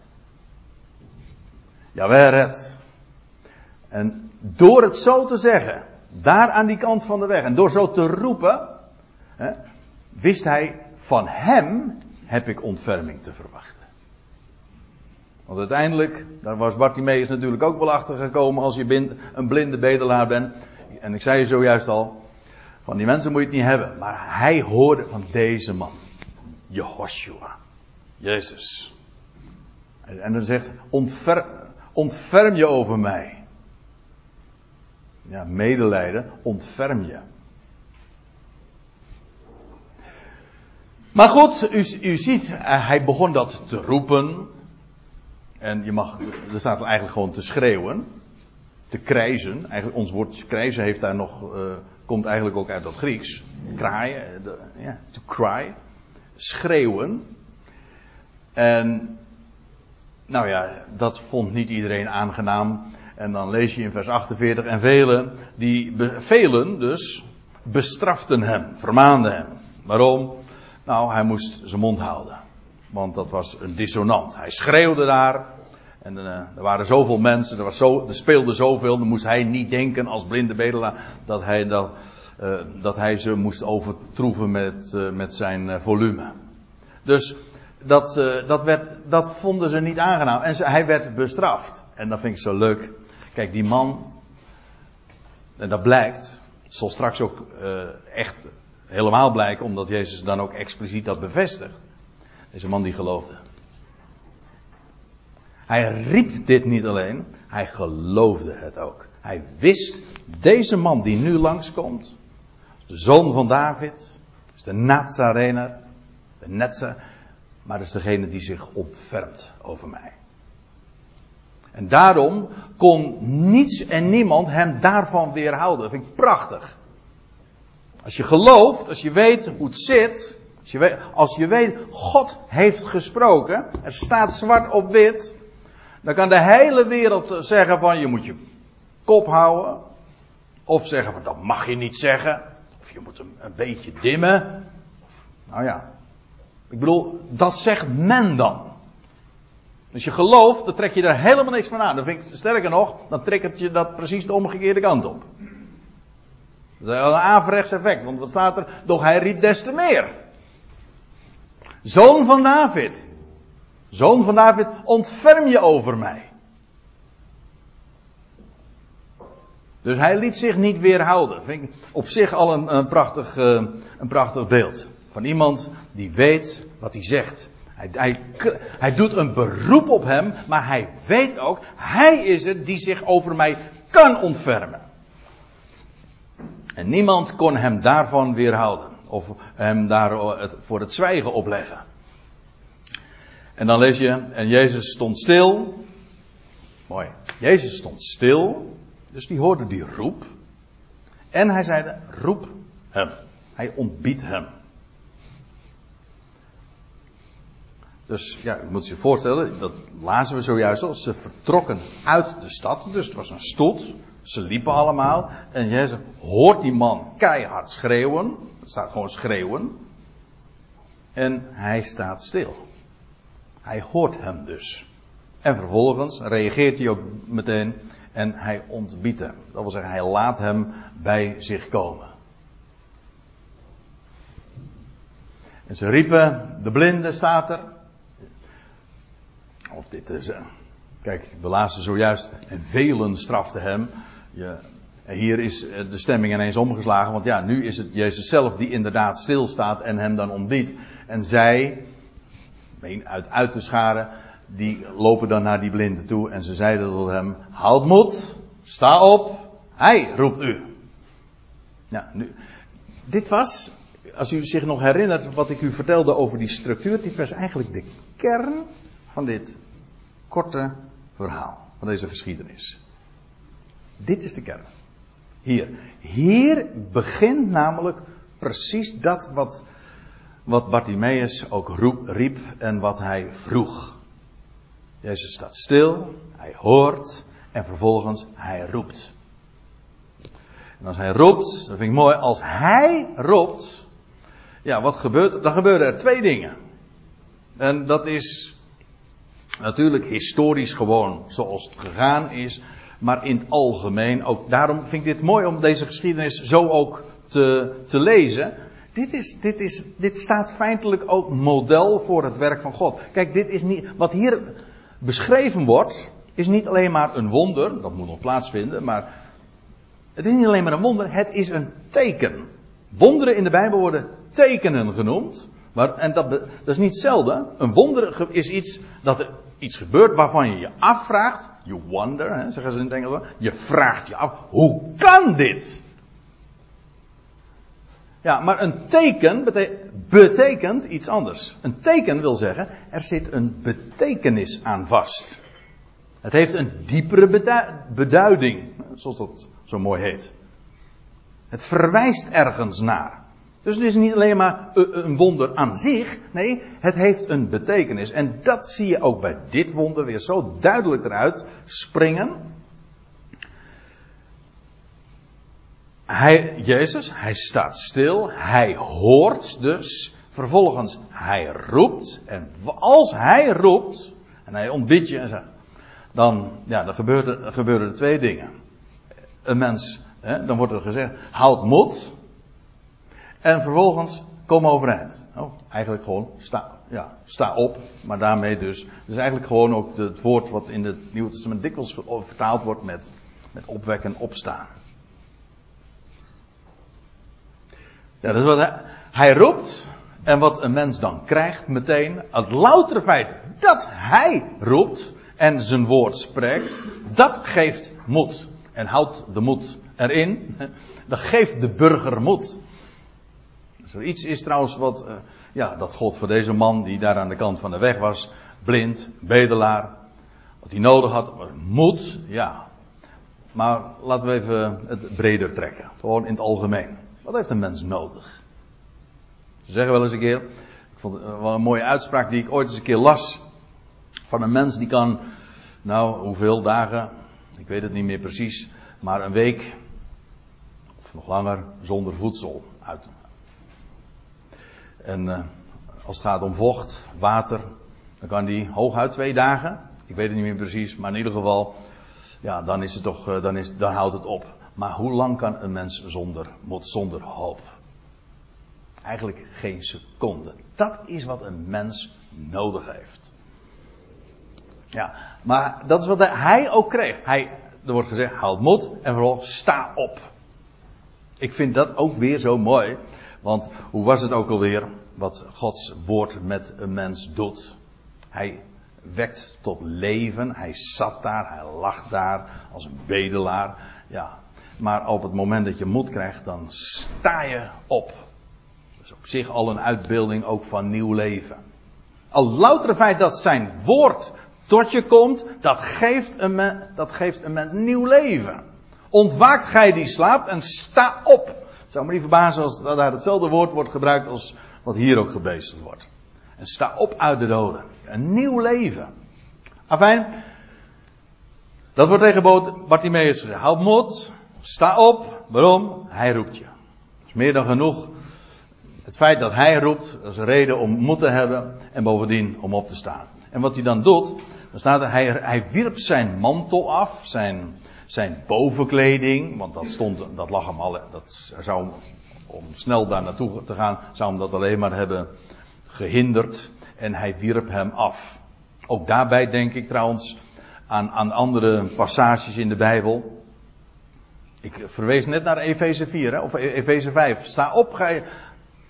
Ja, wij redt. En door het zo te zeggen, daar aan die kant van de weg, en door zo te roepen, hè, wist hij, van hem heb ik ontferming te verwachten. Want uiteindelijk, daar was Bartimeus natuurlijk ook wel achter gekomen als je een blinde bedelaar bent. En ik zei je zojuist al, van die mensen moet je het niet hebben. Maar hij hoorde van deze man, Jehoshua, Jezus. En dan zegt, ontfer, ontferm je over mij. Ja, medelijden, ontferm je. Maar goed, u, u ziet, eh, hij begon dat te roepen. En je mag, er staat eigenlijk gewoon te schreeuwen. Te krijzen. Eigenlijk, ons woord krijzen heeft daar nog, uh, komt eigenlijk ook uit dat Grieks. Kraaien, ja, to cry. Schreeuwen. En, nou ja, dat vond niet iedereen aangenaam. En dan lees je in vers 48, en velen, die, velen dus, bestraften hem, vermaanden hem. Waarom? Nou, hij moest zijn mond houden. Want dat was een dissonant. Hij schreeuwde daar. En uh, er waren zoveel mensen, er, was zo, er speelde zoveel. Dan moest hij niet denken als blinde bedelaar dat hij, dat, uh, dat hij ze moest overtroeven met, uh, met zijn volume. Dus dat, dat, werd, dat vonden ze niet aangenaam. En hij werd bestraft. En dat vind ik zo leuk. Kijk, die man, en dat blijkt, zal straks ook echt helemaal blijken, omdat Jezus dan ook expliciet dat bevestigt. Deze man die geloofde. Hij riep dit niet alleen, hij geloofde het ook. Hij wist, deze man die nu langskomt, de zoon van David, is de Nazarener, de Netze, maar is degene die zich ontfermt over mij. En daarom kon niets en niemand hem daarvan weerhouden. Dat vind ik prachtig. Als je gelooft, als je weet hoe het zit, als je weet, als je weet God heeft gesproken, er staat zwart op wit, dan kan de hele wereld zeggen van je moet je kop houden, of zeggen van dat mag je niet zeggen, of je moet hem een beetje dimmen. Nou ja, ik bedoel, dat zegt men dan. Als je gelooft, dan trek je daar helemaal niks van aan. Dan vind ik, sterker nog, dan trekt je dat precies de omgekeerde kant op. Dat is een averechts effect, want wat staat er? Doch hij riep des te meer. Zoon van David. Zoon van David, ontferm je over mij. Dus hij liet zich niet weerhouden. Vind ik op zich al een, een, prachtig, uh, een prachtig beeld. Van iemand die weet wat hij zegt. Hij, hij, hij doet een beroep op hem, maar hij weet ook, hij is het die zich over mij kan ontfermen. En niemand kon hem daarvan weerhouden. Of hem daar voor het zwijgen opleggen. En dan lees je, en Jezus stond stil. Mooi. Jezus stond stil. Dus die hoorde die roep. En hij zei, roep hem. Hij ontbiedt hem. Dus ja, u moet je voorstellen, dat lazen we zojuist al. Ze vertrokken uit de stad, dus het was een stoet. Ze liepen allemaal. En Jezus hoort die man keihard schreeuwen. Er staat gewoon schreeuwen. En hij staat stil. Hij hoort hem dus. En vervolgens reageert hij ook meteen en hij ontbiedt hem. Dat wil zeggen, hij laat hem bij zich komen. En ze riepen, de blinde staat er. Of dit is. Uh, kijk, we lazen zojuist. En velen straften hem. En hier is eh, de stemming ineens omgeslagen. Want ja, nu is het Jezus zelf die inderdaad stilstaat en hem dan ontbiedt. En zij, uit, uit de scharen, die lopen dan naar die blinde toe. En ze zeiden tot hem: Houd moed, sta op, hij roept u. Ja, nu, dit was, als u zich nog herinnert wat ik u vertelde over die structuur, dit was eigenlijk de kern van dit korte verhaal, van deze geschiedenis. Dit is de kern. Hier. Hier begint namelijk precies dat wat, wat Bartimaeus ook roep, riep en wat hij vroeg. Jezus staat stil, hij hoort en vervolgens hij roept. En als hij roept, dat vind ik mooi, als hij roept, ja, wat gebeurt? Dan gebeuren er twee dingen. En dat is natuurlijk historisch gewoon zoals het gegaan is maar in het algemeen ook. Daarom vind ik dit mooi om deze geschiedenis zo ook te, te lezen. Dit, is, dit, is, dit staat feitelijk ook model voor het werk van God. Kijk, dit is niet, wat hier beschreven wordt, is niet alleen maar een wonder, dat moet nog plaatsvinden, maar het is niet alleen maar een wonder, het is een teken. Wonderen in de Bijbel worden tekenen genoemd. Maar, en dat, dat is niet zelden. Een wonder is iets dat er iets gebeurt waarvan je je afvraagt. You wonder, hè, zeggen ze in het Engels. Je vraagt je af, hoe kan dit? Ja, maar een teken betekent iets anders. Een teken wil zeggen, er zit een betekenis aan vast. Het heeft een diepere beduiding, zoals dat zo mooi heet. Het verwijst ergens naar. Dus het is niet alleen maar een wonder aan zich. Nee, het heeft een betekenis. En dat zie je ook bij dit wonder weer zo duidelijk eruit springen. Hij, Jezus, hij staat stil, hij hoort dus. Vervolgens, hij roept. En als hij roept, en hij ontbiedt je dan, ja, dan gebeuren er, gebeuren er twee dingen. Een mens, hè, dan wordt er gezegd, houd moed. En vervolgens, kom overeind. Oh, eigenlijk gewoon, sta, ja, sta op. Maar daarmee dus, is eigenlijk gewoon ook het woord wat in het Nieuwe Testament dikwijls vertaald wordt met, met opwekken, opstaan. Ja, dat is wat hij, hij roept. En wat een mens dan krijgt meteen, het loutere feit dat hij roept en zijn woord spreekt, dat geeft moed. En houdt de moed erin. Dat geeft de burger moed. Zoiets is trouwens wat, uh, ja, dat God voor deze man die daar aan de kant van de weg was, blind, bedelaar, wat hij nodig had, moed, ja. Maar laten we even het breder trekken. Gewoon in het algemeen. Wat heeft een mens nodig? Ze zeggen wel eens een keer, ik vond het wel een mooie uitspraak die ik ooit eens een keer las. Van een mens die kan, nou, hoeveel dagen, ik weet het niet meer precies, maar een week, of nog langer, zonder voedsel uit. En uh, als het gaat om vocht, water, dan kan die hooguit twee dagen. Ik weet het niet meer precies, maar in ieder geval, ja, dan is het toch, uh, dan, is, dan houdt het op. Maar hoe lang kan een mens zonder moed, zonder hoop? Eigenlijk geen seconde. Dat is wat een mens nodig heeft. Ja, maar dat is wat hij ook kreeg. Hij, er wordt gezegd, houd moed en vooral sta op. Ik vind dat ook weer zo mooi. Want hoe was het ook alweer wat Gods woord met een mens doet? Hij wekt tot leven. Hij zat daar, hij lag daar als een bedelaar. Ja, maar op het moment dat je moed krijgt, dan sta je op. Dus op zich al een uitbeelding ook van nieuw leven. Al louter feit dat zijn woord tot je komt, dat geeft een, dat geeft een mens nieuw leven. Ontwaakt gij die slaapt en sta op. Het zou me niet verbazen als daar hetzelfde woord wordt gebruikt als wat hier ook gebezigd wordt. En sta op uit de doden. Een nieuw leven. Afijn, dat wordt tegen Bartimeus gezegd. Houd moed, Sta op. Waarom? Hij roept je. Dat is meer dan genoeg. Het feit dat hij roept, dat is een reden om moed te hebben en bovendien om op te staan. En wat hij dan doet, dan staat er, hij, hij wierp zijn mantel af, zijn, zijn bovenkleding, want dat stond, dat lag hem al, dat zou, om snel daar naartoe te gaan, zou hem dat alleen maar hebben gehinderd. En hij wierp hem af. Ook daarbij denk ik trouwens aan, aan andere passages in de Bijbel. Ik verwees net naar Efeze 4, hè, of Efeze 5. Sta op, gij,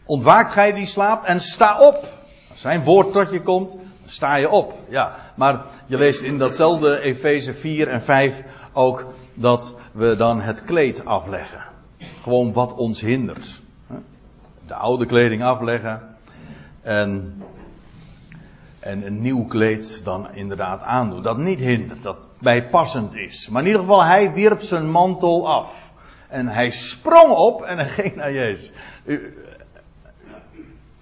ontwaakt gij die slaapt en sta op. Als zijn woord tot je komt, sta je op. Ja, maar je leest in datzelfde Efeze 4 en 5 ook dat we dan het kleed afleggen. Gewoon wat ons hindert. De oude kleding afleggen en en een nieuw kleed dan inderdaad aandoen. Dat niet hindert, dat bijpassend is. Maar in ieder geval, hij wierp zijn mantel af. En hij sprong op en hij ging naar Jezus. U,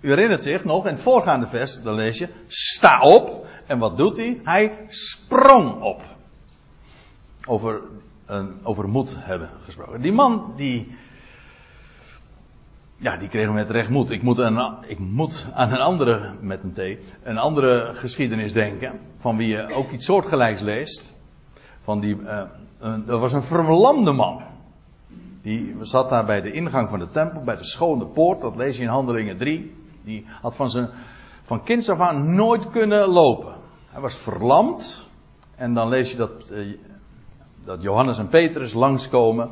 u herinnert zich nog, in het voorgaande vers, dan lees je, sta op. En wat doet hij? Hij sprong op. Over, een, over moed hebben gesproken. Die man die, ja, die kregen met recht moed. Ik moet, aan, ik moet aan een andere, met een T, een andere geschiedenis denken. Van wie je ook iets soortgelijks leest. Van die, uh, er was een verlamde man. Die zat daar bij de ingang van de tempel, bij de schone poort. Dat lees je in Handelingen 3. Die had van zijn, van kinds af aan nooit kunnen lopen. Hij was verlamd. En dan lees je dat, uh, dat Johannes en Petrus langskomen.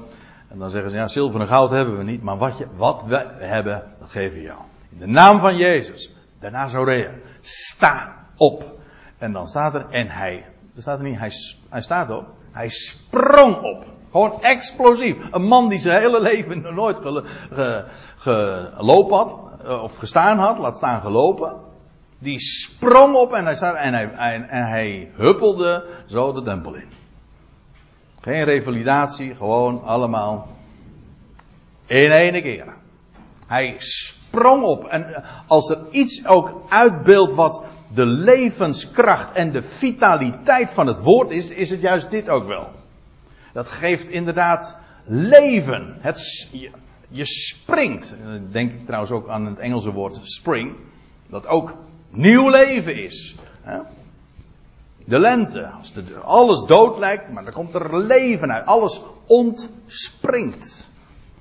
En dan zeggen ze, ja, zilver en goud hebben we niet, maar wat, je, wat we hebben, dat geven we jou. In de naam van Jezus, de Nazoreër, sta op. En dan staat er, en hij, er staat er niet, hij, hij staat op, hij sprong op. Gewoon explosief. Een man die zijn hele leven nog nooit gelopen had, eh, of gestaan had, laat staan gelopen. Die sprong op en hij, staat, en hij, en, en hij huppelde zo de tempel in. Geen revalidatie, gewoon allemaal in ene keer. Hij sprong op. En als er iets ook uitbeeldt wat de levenskracht en de vitaliteit van het woord is, is het juist dit ook wel. Dat geeft inderdaad leven. Het, je, je springt. Denk ik trouwens ook aan het Engelse woord spring. Dat ook nieuw leven is. De lente. Als alles dood lijkt, maar dan komt er leven uit. Alles ontspringt.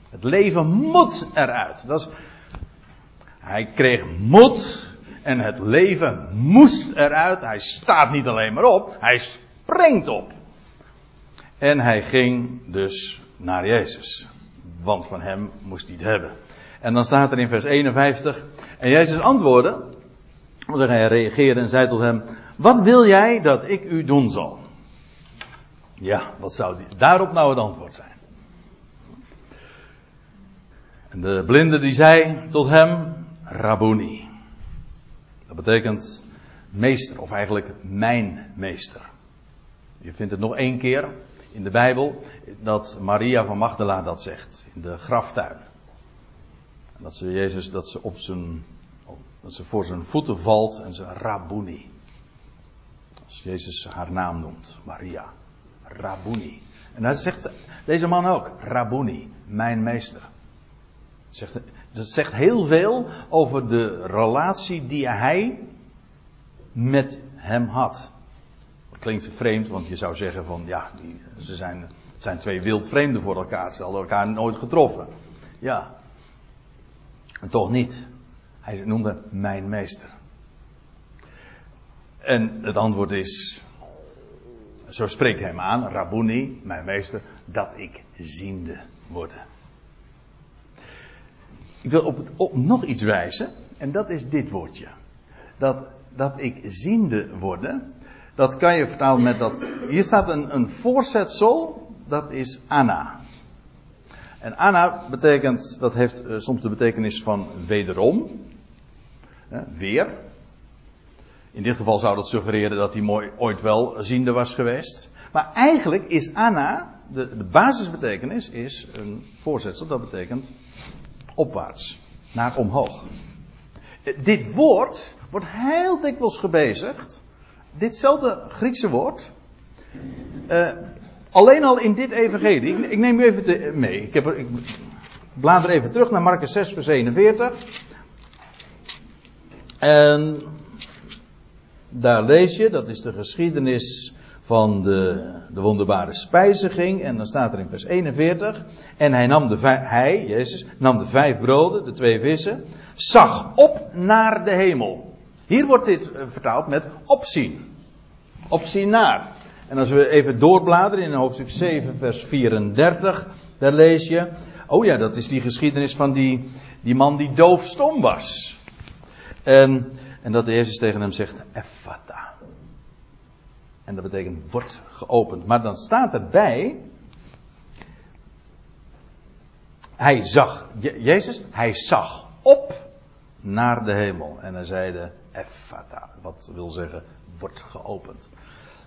Het leven moet eruit. Dat is, hij kreeg moed en het leven moest eruit. Hij staat niet alleen maar op, hij springt op. En hij ging dus naar Jezus. Want van hem moest hij het hebben. En dan staat er in vers 51. En Jezus antwoordde. Want hij reageerde en zei tot hem: Wat wil jij dat ik u doen zal? Ja, wat zou daarop nou het antwoord zijn? En de blinde die zei tot hem: Rabuni. Dat betekent meester, of eigenlijk mijn meester. Je vindt het nog één keer in de Bijbel dat Maria van Magdala dat zegt, in de graftuin. Dat ze Jezus, dat ze op zijn, dat ze voor zijn voeten valt en ze Rabuni. Als Jezus haar naam noemt, Maria. Rabuni. En dat zegt deze man ook, Rabuni, mijn meester. Zegt, dat zegt heel veel over de relatie die hij met hem had. Dat klinkt vreemd, want je zou zeggen van ja, die, ze zijn, het zijn twee wildvreemden voor elkaar. Ze hadden elkaar nooit getroffen. Ja. En toch niet. Hij noemde mijn meester. En het antwoord is, zo spreekt hij hem aan, Rabuni, mijn meester, dat ik ziende worden. Ik wil op, op nog iets wijzen. En dat is dit woordje. Dat, dat ik ziende worden. Dat kan je vertalen met dat. Hier staat een, een voorzetsel. Dat is Anna. En Anna betekent. Dat heeft uh, soms de betekenis van wederom. Weer. In dit geval zou dat suggereren dat hij mooi ooit wel ziende was geweest. Maar eigenlijk is Anna. De, de basisbetekenis is een voorzetsel. Dat betekent opwaarts, naar omhoog. Eh, dit woord wordt heel dikwijls gebezigd. Ditzelfde Griekse woord. Uh, alleen al in dit evangelie. Ik, neem u even mee. Ik, heb ik blader even terug naar Marcus 6 vers 41. En daar lees je, dat is de geschiedenis van de, de wonderbare spijziging. En dan staat er in vers 41. En hij nam de hij, Jezus, nam de vijf broden, de twee vissen. Zag op naar de hemel. Hier wordt dit eh, vertaald met opzien. Opzien naar. En als we even doorbladeren in hoofdstuk 7, vers 34, daar lees je. Oh ja, dat is die geschiedenis van die, die man die doofstom was. En, en dat Jezus tegen hem zegt: Effata. En dat betekent wordt geopend. Maar dan staat erbij. Hij zag, Jezus, hij zag op naar de hemel. En hij zeide, Effata. Wat wil zeggen, wordt geopend.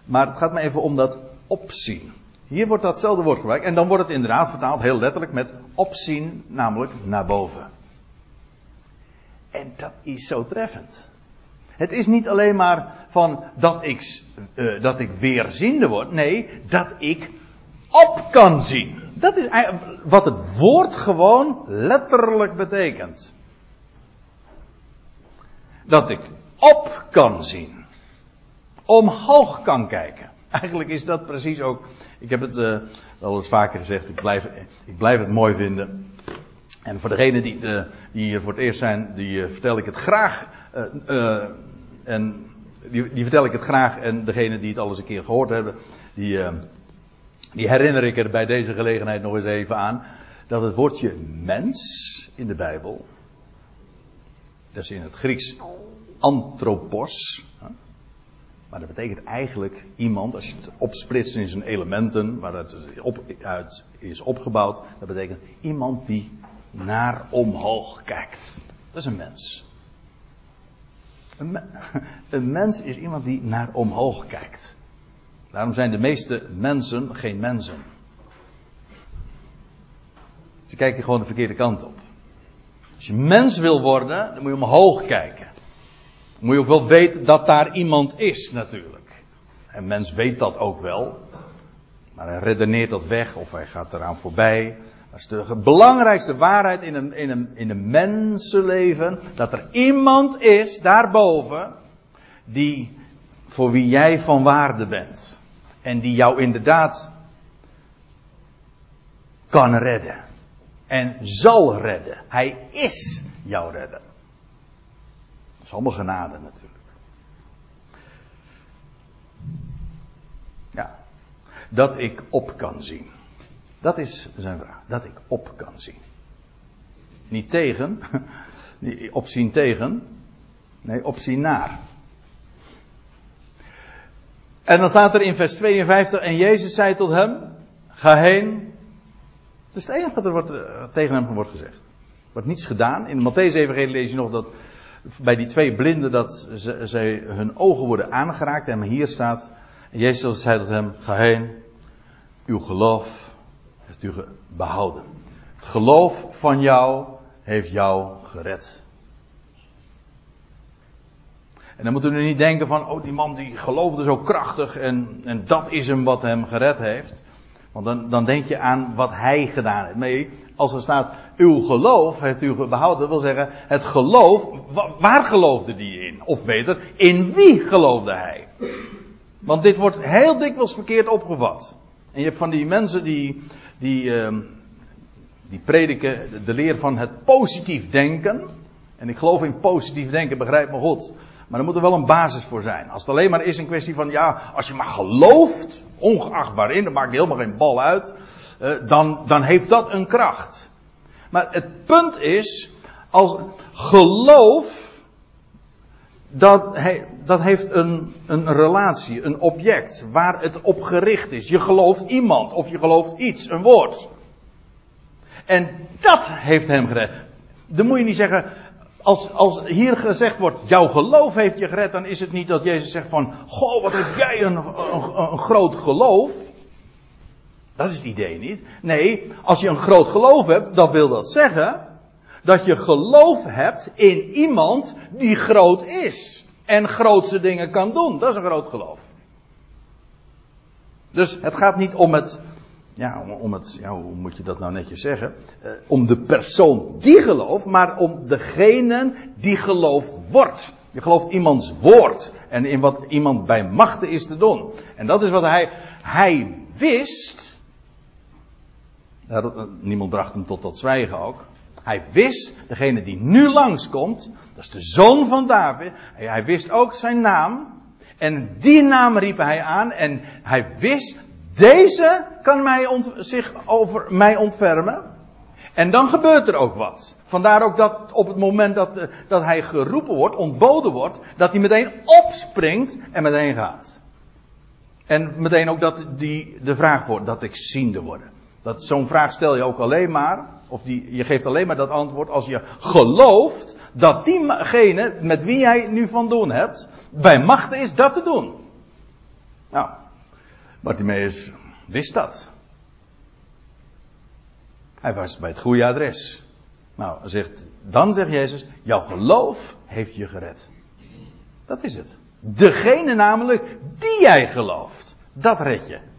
Maar het gaat me even om dat opzien. Hier wordt datzelfde woord gebruikt. En dan wordt het inderdaad vertaald heel letterlijk met opzien, namelijk naar boven. En dat is zo treffend. Het is niet alleen maar van dat ik, uh, dat ik weerziende word. Nee, dat ik op kan zien. Dat is wat het woord gewoon letterlijk betekent. Dat ik op kan zien. Omhoog kan kijken. Eigenlijk is dat precies ook. Ik heb het uh, wel eens vaker gezegd. Ik blijf, ik blijf het mooi vinden. En voor degenen die, uh, die hier voor het eerst zijn, die vertel ik het graag. En die, die, vertel ik het graag. En degene die het al eens een keer gehoord hebben, die, die herinner ik er bij deze gelegenheid nog eens even aan. Dat het woordje mens in de Bijbel, dat is in het Grieks anthropos. Maar dat betekent eigenlijk iemand, als je het opsplitst in zijn elementen, waar het op, uit is opgebouwd, dat betekent iemand die naar omhoog kijkt. Dat is een mens. Een, mens is iemand die naar omhoog kijkt. Daarom zijn de meeste mensen geen mensen. Ze kijken gewoon de verkeerde kant op. Als je mens wil worden, dan moet je omhoog kijken. Dan moet je ook wel weten dat daar iemand is, natuurlijk. En mens weet dat ook wel. Maar hij redeneert dat weg of hij gaat eraan voorbij. Dat is de belangrijkste waarheid in een, in, een, in een mensenleven. Dat er iemand is daarboven. Die, voor wie jij van waarde bent. En die jou inderdaad kan redden. En zal redden. Hij is jouw redder. Dat is allemaal genade natuurlijk. Ja. Dat ik op kan zien. Dat is zijn vraag. Dat ik op kan zien. Niet tegen. Opzien tegen. Nee, opzien naar. En dan staat er in vers 52. En Jezus zei tot hem. Ga heen. Is het enige wat er wordt, uh, tegen hem wordt gezegd. Er wordt niets gedaan. In de Matthäus-evangelie lees je nog dat bij die twee blinden dat ze, hun ogen worden aangeraakt. En hier staat. En Jezus zei tot hem. Ga heen. Uw geloof heeft u behouden. Het geloof van jou heeft jou gered. En dan moeten we niet denken van, oh die man die geloofde zo krachtig en, en dat is hem wat hem gered heeft. Want dan, dan denk je aan wat hij gedaan heeft. Nee, als er staat, uw geloof heeft u behouden, dat wil zeggen, het geloof, waar geloofde die in? Of beter, in wie geloofde hij? Want dit wordt heel dikwijls verkeerd opgevat. En je hebt van die mensen die, die, uh, die prediken de leer van het positief denken. En ik geloof in positief denken, begrijp me goed. Maar er moet er wel een basis voor zijn. Als het alleen maar is een kwestie van, ja, als je maar gelooft, ongeacht waarin, dan maakt helemaal geen bal uit, uh, dan, dan heeft dat een kracht. Maar het punt is, als geloof, dat, dat heeft een, een relatie, een object, waar het op gericht is. Je gelooft iemand, of je gelooft iets, een woord. En dat heeft hem gered. Dan moet je niet zeggen, als, als hier gezegd wordt, jouw geloof heeft je gered, dan is het niet dat Jezus zegt van, goh, wat heb jij een, een, een groot geloof. Dat is het idee niet. Nee, als je een groot geloof hebt, dan wil dat zeggen dat je geloof hebt in iemand die groot is. En grootse dingen kan doen. Dat is een groot geloof. Dus het gaat niet om het, ja, om het, ja, hoe moet je dat nou netjes zeggen? Uh, om de persoon die gelooft, maar om degene die geloofd wordt. Je gelooft iemands woord en in wat iemand bij machten is te doen. En dat is wat hij, hij wist. niemand bracht hem tot dat zwijgen ook. Hij wist, degene die nu langskomt, dat is de zoon van David. Hij wist ook zijn naam. En die naam riep hij aan. En hij wist, deze kan mij ont, zich over mij ontfermen. En dan gebeurt er ook wat. Vandaar ook dat op het moment dat, eh, dat hij geroepen wordt, ontboden wordt, dat hij meteen opspringt en meteen gaat. En meteen ook dat die, de vraag wordt dat ik ziende worden. Dat, zo'n vraag stel je ook alleen maar, of die, je geeft alleen maar dat antwoord als je gelooft dat diegene met wie jij nu van doen hebt, bij machten is dat te doen. Nou, Bartimeus wist dat. Hij was bij het goede adres. Nou, zegt, dan zegt Jezus, jouw geloof heeft je gered. Dat is het. Degene namelijk die jij gelooft, dat red je.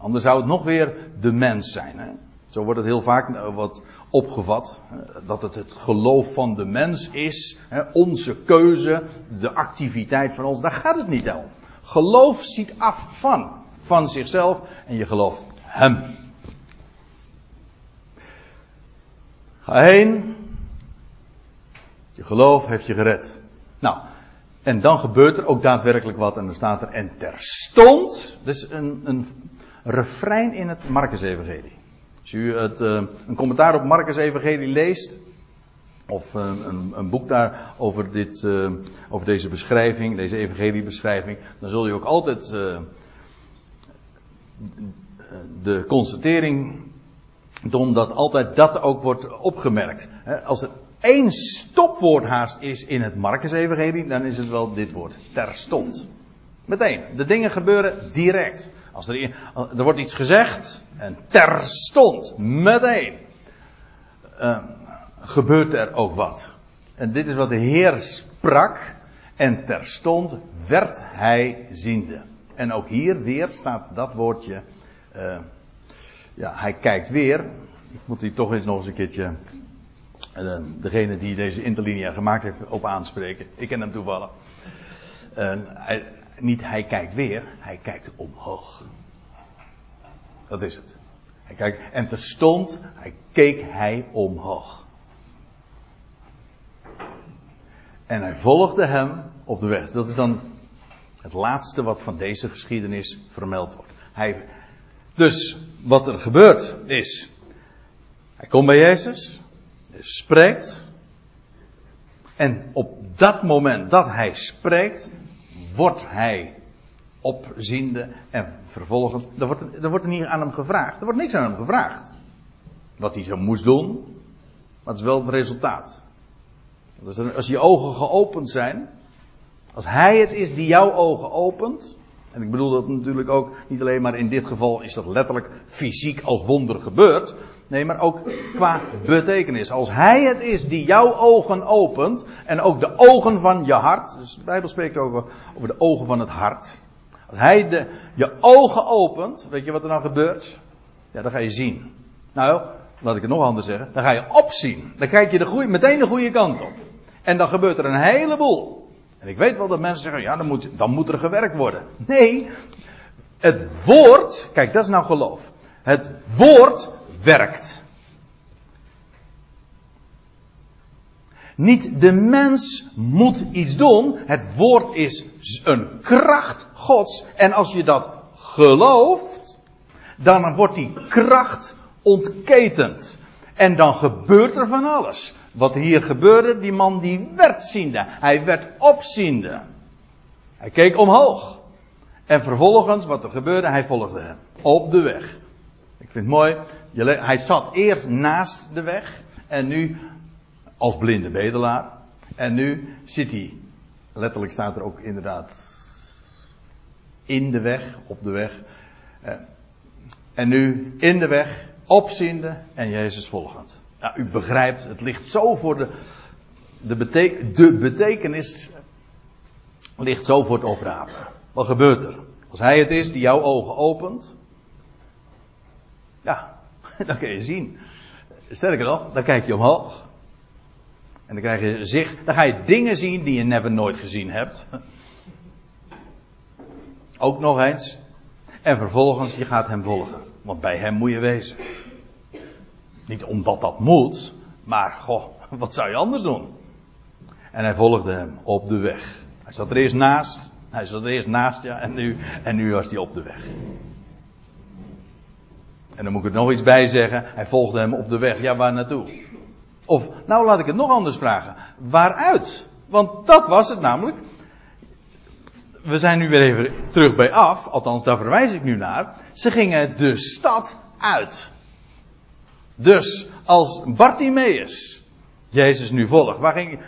Anders zou het nog weer de mens zijn. Hè? Zo wordt het heel vaak eh, wat opgevat. Dat het het geloof van de mens is. Hè? Onze keuze, de activiteit van ons. Daar gaat het niet om. Geloof ziet af van. Van zichzelf. En je gelooft hem. Ga heen. Je geloof heeft je gered. Nou, en dan gebeurt er ook daadwerkelijk wat. En dan staat er, en terstond, dus een, een refrein in het Marcus-evangelie. Als u uh, een commentaar op Marcus-evangelie leest, of een, een, een, boek daar over, dit, uh, over deze beschrijving, deze evangeliebeschrijving, dan zul je ook altijd de constatering doen dat altijd dat ook wordt opgemerkt. Als er één stopwoord haast is in het Marcus-evangelie, dan is het wel dit woord. Terstond. Meteen. De dingen gebeuren direct. Als er, er wordt iets gezegd en terstond, meteen, uh, gebeurt er ook wat. En dit is wat de Heer sprak en terstond werd hij ziende. En ook hier weer staat dat woordje, uh, ja, hij kijkt weer. Ik moet hier toch eens nog eens een keertje uh, degene die deze interlinia gemaakt heeft op aanspreken. Ik ken hem toevallig. hij, niet hij kijkt weer, hij kijkt omhoog. Dat is het. Hij kijkt, en terstond hij keek hij omhoog. En hij volgde hem op de weg. Dat is dan het laatste wat van deze geschiedenis vermeld wordt. Hij, dus wat er gebeurt is. Hij komt bij Jezus. Spreekt. En op dat moment dat hij spreekt, wordt hij opziende en vervolgens. Er wordt, er wordt niet aan hem gevraagd. Er wordt niks aan hem gevraagd. Wat hij zo moest doen. Maar het is wel het resultaat. Als je ogen geopend zijn. Als hij het is die jouw ogen opent. En ik bedoel dat natuurlijk ook niet alleen maar in dit geval is dat letterlijk fysiek als wonder gebeurd. Nee, maar ook qua betekenis. Als hij het is die jouw ogen opent. En ook de ogen van je hart. Dus de Bijbel spreekt over, over de ogen van het hart. Als hij de, je ogen opent. Weet je wat er dan gebeurt? Ja, dan ga je zien. Nou, laat ik het nog anders zeggen. Dan ga je opzien. Dan kijk je de goeie, meteen de goede kant op. En dan gebeurt er een heleboel. En ik weet wel dat mensen zeggen, ja, dan moet, dan moet er gewerkt worden. Nee, het woord, kijk, dat is nou geloof. Het woord werkt. Niet de mens moet iets doen. Het woord is een kracht Gods. En als je dat gelooft, dan wordt die kracht ontketend. En dan gebeurt er van alles. Wat hier gebeurde, die man die werd ziende. Hij werd opziende. Hij keek omhoog. En vervolgens, wat er gebeurde, hij volgde hem. Op de weg. Ik vind het mooi. Hij zat eerst naast de weg. En nu als blinde bedelaar. En nu zit hij, letterlijk staat er ook inderdaad in de weg, op de weg. Eh, en nu in de weg, opziende en Jezus volgend. Ja, u begrijpt, het ligt zo voor de, de, de betekenis ligt zo voor het oprapen. Wat gebeurt er? Als hij het is die jouw ogen opent, ja, dan kun je zien. Sterker nog, dan kijk je omhoog. En dan krijg je zicht, dan ga je dingen zien die je never nooit gezien hebt. Ook nog eens. En vervolgens, je gaat hem volgen. Want bij hem moet je wezen. Niet omdat dat moet, maar goh, wat zou je anders doen? En hij volgde hem op de weg. Hij zat er eerst naast, hij zat er eerst naast, ja, en nu, en nu was hij op de weg. En dan moet ik er nog iets bij zeggen. Hij volgde hem op de weg. Ja, waar naartoe? Of, nou laat ik het nog anders vragen. Waaruit? Want dat was het namelijk. We zijn nu weer even terug bij af. Althans, daar verwijs ik nu naar. Ze gingen de stad uit. Dus, als Bartimaeus Jezus nu volgt, waar ging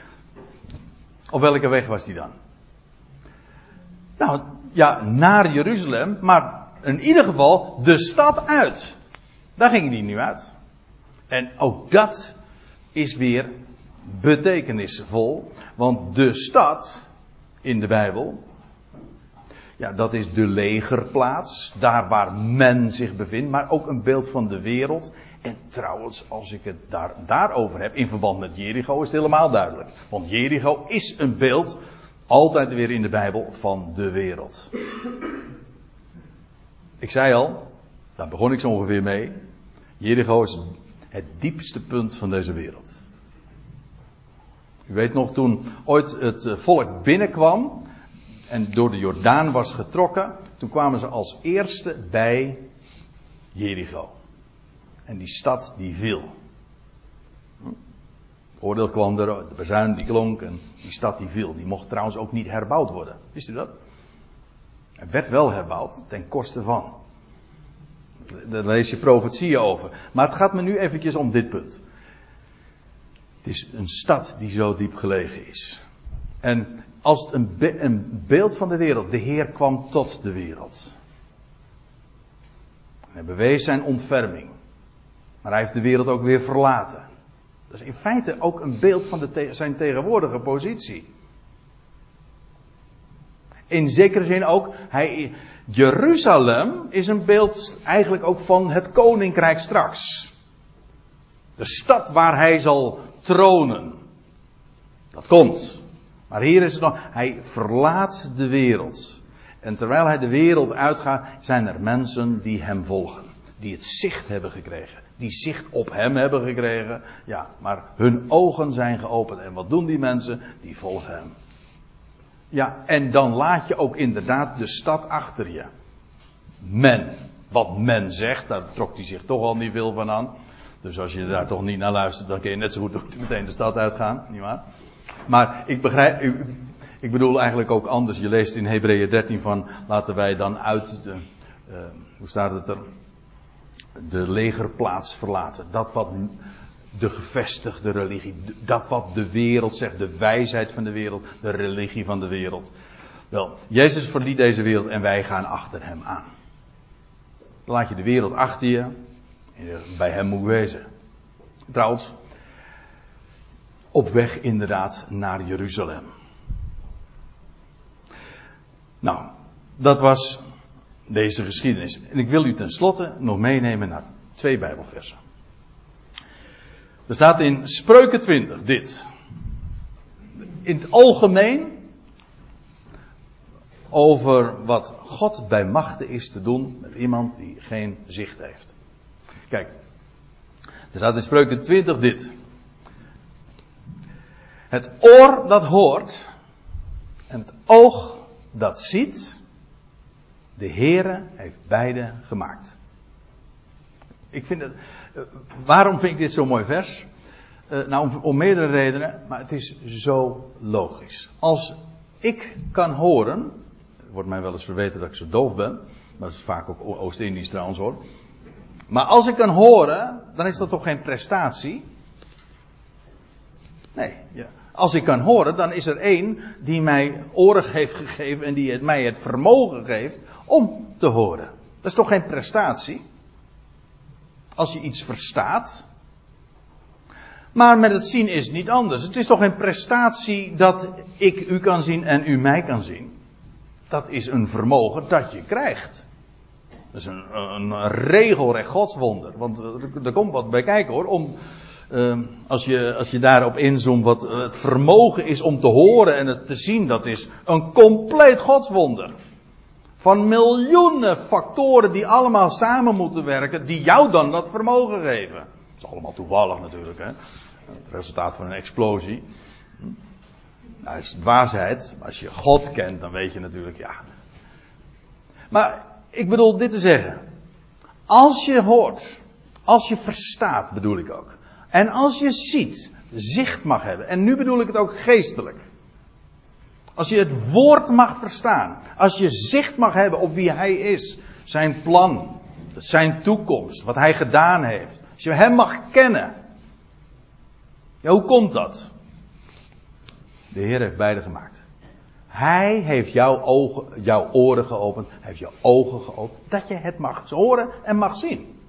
Op welke weg was hij dan? Nou, ja, naar Jeruzalem, maar in ieder geval de stad uit. Daar ging hij nu uit. En ook dat is weer betekenisvol. Want de stad in de Bijbel. Ja, dat is de legerplaats. Daar waar men zich bevindt. Maar ook een beeld van de wereld. En trouwens, als ik het daar, daarover heb. In verband met Jericho is het helemaal duidelijk. Want Jericho is een beeld. Altijd weer in de Bijbel van de wereld. Ik zei al. Daar begon ik zo ongeveer mee. Jericho is het diepste punt van deze wereld. U weet nog, toen ooit het eh, volk binnenkwam en door de Jordaan was getrokken, toen kwamen ze als eerste bij Jericho. En die stad die viel. Oordeel kwam er, de bezuin die klonk en die stad die viel. Die mocht trouwens ook niet herbouwd worden. Wist u dat? Het werd wel herbouwd ten koste van. Daar lees je profetieën over. Maar het gaat me nu eventjes om dit punt. Het is een stad die zo diep gelegen is. En als het een, be een beeld van de wereld, de Heer kwam tot de wereld. Hij bewees zijn ontferming. Maar hij heeft de wereld ook weer verlaten. Dat is in feite ook een beeld van de zijn tegenwoordige positie. In zekere zin ook, hij, Jeruzalem is een beeld eigenlijk ook van het koninkrijk straks. De stad waar hij zal tronen. Dat komt. Maar hier is het nog, hij verlaat de wereld. En terwijl hij de wereld uitgaat, zijn er mensen die hem volgen. Die het zicht hebben gekregen. Die zicht op hem hebben gekregen. Ja, maar hun ogen zijn geopend. En wat doen die mensen? Die volgen hem. Ja, en dan laat je ook inderdaad de stad achter je. Men. Wat men zegt, daar trok hij zich toch al niet veel van aan. Dus als je daar toch niet naar luistert, dan kun je net zo goed meteen de stad uitgaan, nietwaar? Maar ik begrijp, ik bedoel eigenlijk ook anders. Je leest in Hebreeën 13 van, laten wij dan uit de, uh, hoe staat het er? De legerplaats verlaten. Dat wat de gevestigde religie, dat wat de wereld zegt, de wijsheid van de wereld, de religie van de wereld. Wel, Jezus verliet deze wereld en wij gaan achter hem aan. Laat je de wereld achter je en bij hem moet wezen. Trouwens, op weg inderdaad naar Jeruzalem. Nou, dat was deze geschiedenis. En ik wil u tenslotte nog meenemen naar twee Bijbelversen. Er staat in Spreuken 20 dit. In het algemeen over wat God bij machten is te doen met iemand die geen zicht heeft. Kijk, er staat in Spreuken 20 dit. Het oor dat hoort en het oog dat ziet, de Heere heeft beide gemaakt. Ik vind het, uh, waarom vind ik dit zo'n mooi vers? Uh, nou, om, om, meerdere redenen, maar het is zo logisch. Als ik kan horen, wordt mij wel eens verweten dat ik zo doof ben, maar dat is vaak ook Oost-Indisch trouwens hoor. Maar als ik kan horen, dan is dat toch geen prestatie? Nee, ja. Als ik kan horen, dan is er één die mij oren heeft gegeven en die het, mij het vermogen geeft om te horen. Dat is toch geen prestatie? Als je iets verstaat. Maar met het zien is het niet anders. Het is toch geen prestatie dat ik u kan zien en u mij kan zien. Dat is een vermogen dat je krijgt. Dat is een, een regelrecht godswonder. Want er komt wat bij kijken hoor. Om, uh, als, je, als je daarop inzoomt wat het vermogen is om te horen en het te zien. Dat is een compleet godswonder. Van miljoenen factoren die allemaal samen moeten werken. Die jou dan dat vermogen geven. Dat is allemaal toevallig natuurlijk. Hè? Het resultaat van een explosie. Nou, is dwaasheid. Als je God kent, dan weet je natuurlijk, ja. Maar ik bedoel dit te zeggen. Als je hoort, als je verstaat, bedoel ik ook. En als je ziet, zicht mag hebben. En nu bedoel ik het ook geestelijk. Als je het woord mag verstaan. Als je zicht mag hebben op wie hij is. Zijn plan. Zijn toekomst. Wat hij gedaan heeft. Als je hem mag kennen. Ja, hoe komt dat? De Heer heeft beide gemaakt. Hij heeft jouw, ogen, jouw oren geopend. Hij heeft jouw ogen geopend. Dat je het mag horen en mag zien.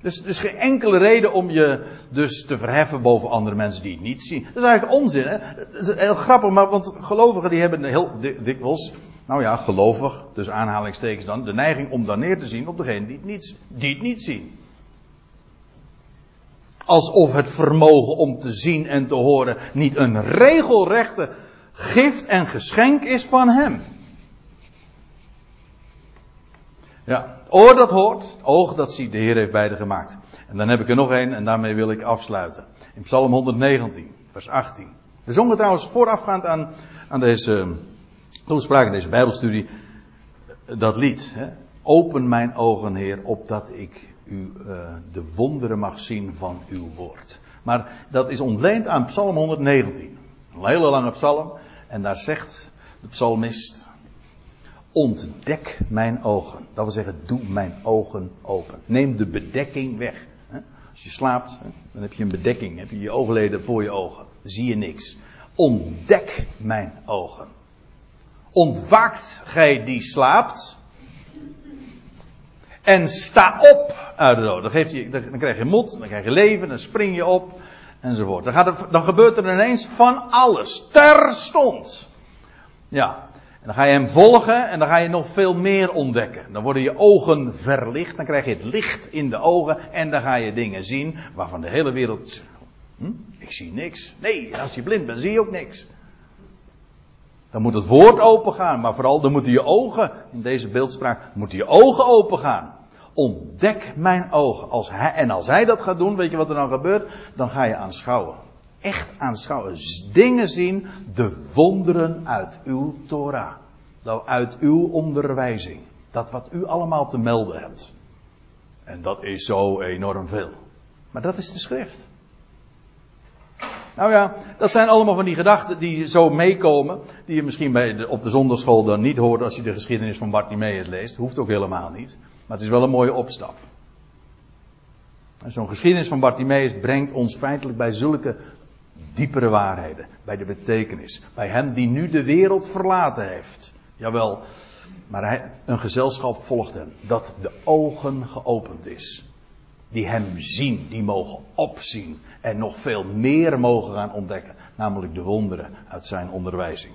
Dus er is geen enkele reden om je dus te verheffen boven andere mensen die het niet zien. Dat is eigenlijk onzin. Hè? Dat is heel grappig, maar want gelovigen die hebben heel dikwijls, nou ja, gelovig, dus aanhalingstekens dan, de neiging om dan neer te zien op degene die het niet, die het niet zien. Alsof het vermogen om te zien en te horen niet een regelrechte gift en geschenk is van Hem. Ja, oor dat hoort, oog dat ziet, de Heer heeft beide gemaakt. En dan heb ik er nog één en daarmee wil ik afsluiten. In Psalm 119, vers 18. We zongen trouwens voorafgaand aan, aan deze toespraak, deze Bijbelstudie, dat lied. Hè? Open mijn ogen, Heer, opdat ik u uh, de wonderen mag zien van uw woord. Maar dat is ontleend aan Psalm 119. Een hele lange psalm. En daar zegt de psalmist: Ontdek mijn ogen. Dat wil zeggen, doe mijn ogen open. Neem de bedekking weg. Als je slaapt, dan heb je een bedekking. Heb je je oogleden voor je ogen. Zie je niks. Ontdek mijn ogen. Ontwaakt gij die slaapt. En sta op uit de dood. Dan, krijg je moed, dan krijg je leven, dan spring je op. Enzovoort. Dan, gaat er, dan gebeurt er ineens van alles. Terstond. Ja. Dan ga je hem volgen en dan ga je nog veel meer ontdekken. Dan worden je ogen verlicht. Dan krijg je het licht in de ogen. En dan ga je dingen zien waarvan de hele wereld. Hm, ik zie niks. Nee, als je blind bent, zie je ook niks. Dan moet het woord open gaan. Maar vooral, dan moeten je ogen, in deze beeldspraak, moeten je ogen open gaan. Ontdek mijn ogen. Als hij, en als hij dat gaat doen, weet je wat er dan gebeurt? Dan ga je aanschouwen. Echt aanschouwen. Dingen zien, de wonderen uit uw Torah. Uit uw onderwijzing. Dat wat u allemaal te melden hebt. En dat is zo enorm veel. Maar dat is de schrift. Nou ja, dat zijn allemaal van die gedachten die zo meekomen. Die je misschien bij op de zondagschool dan niet hoort als je de geschiedenis van Bartimeus leest. Hoeft ook helemaal niet. Maar het is wel een mooie opstap. Zo'n geschiedenis van Bartimeus brengt ons feitelijk bij zulke diepere waarheden. Bij de betekenis. Bij hem die nu de wereld verlaten heeft. Jawel, maar hij, een gezelschap volgt hem. Dat de ogen geopend is. Die hem zien, die mogen opzien. En nog veel meer mogen gaan ontdekken. Namelijk de wonderen uit zijn onderwijzing.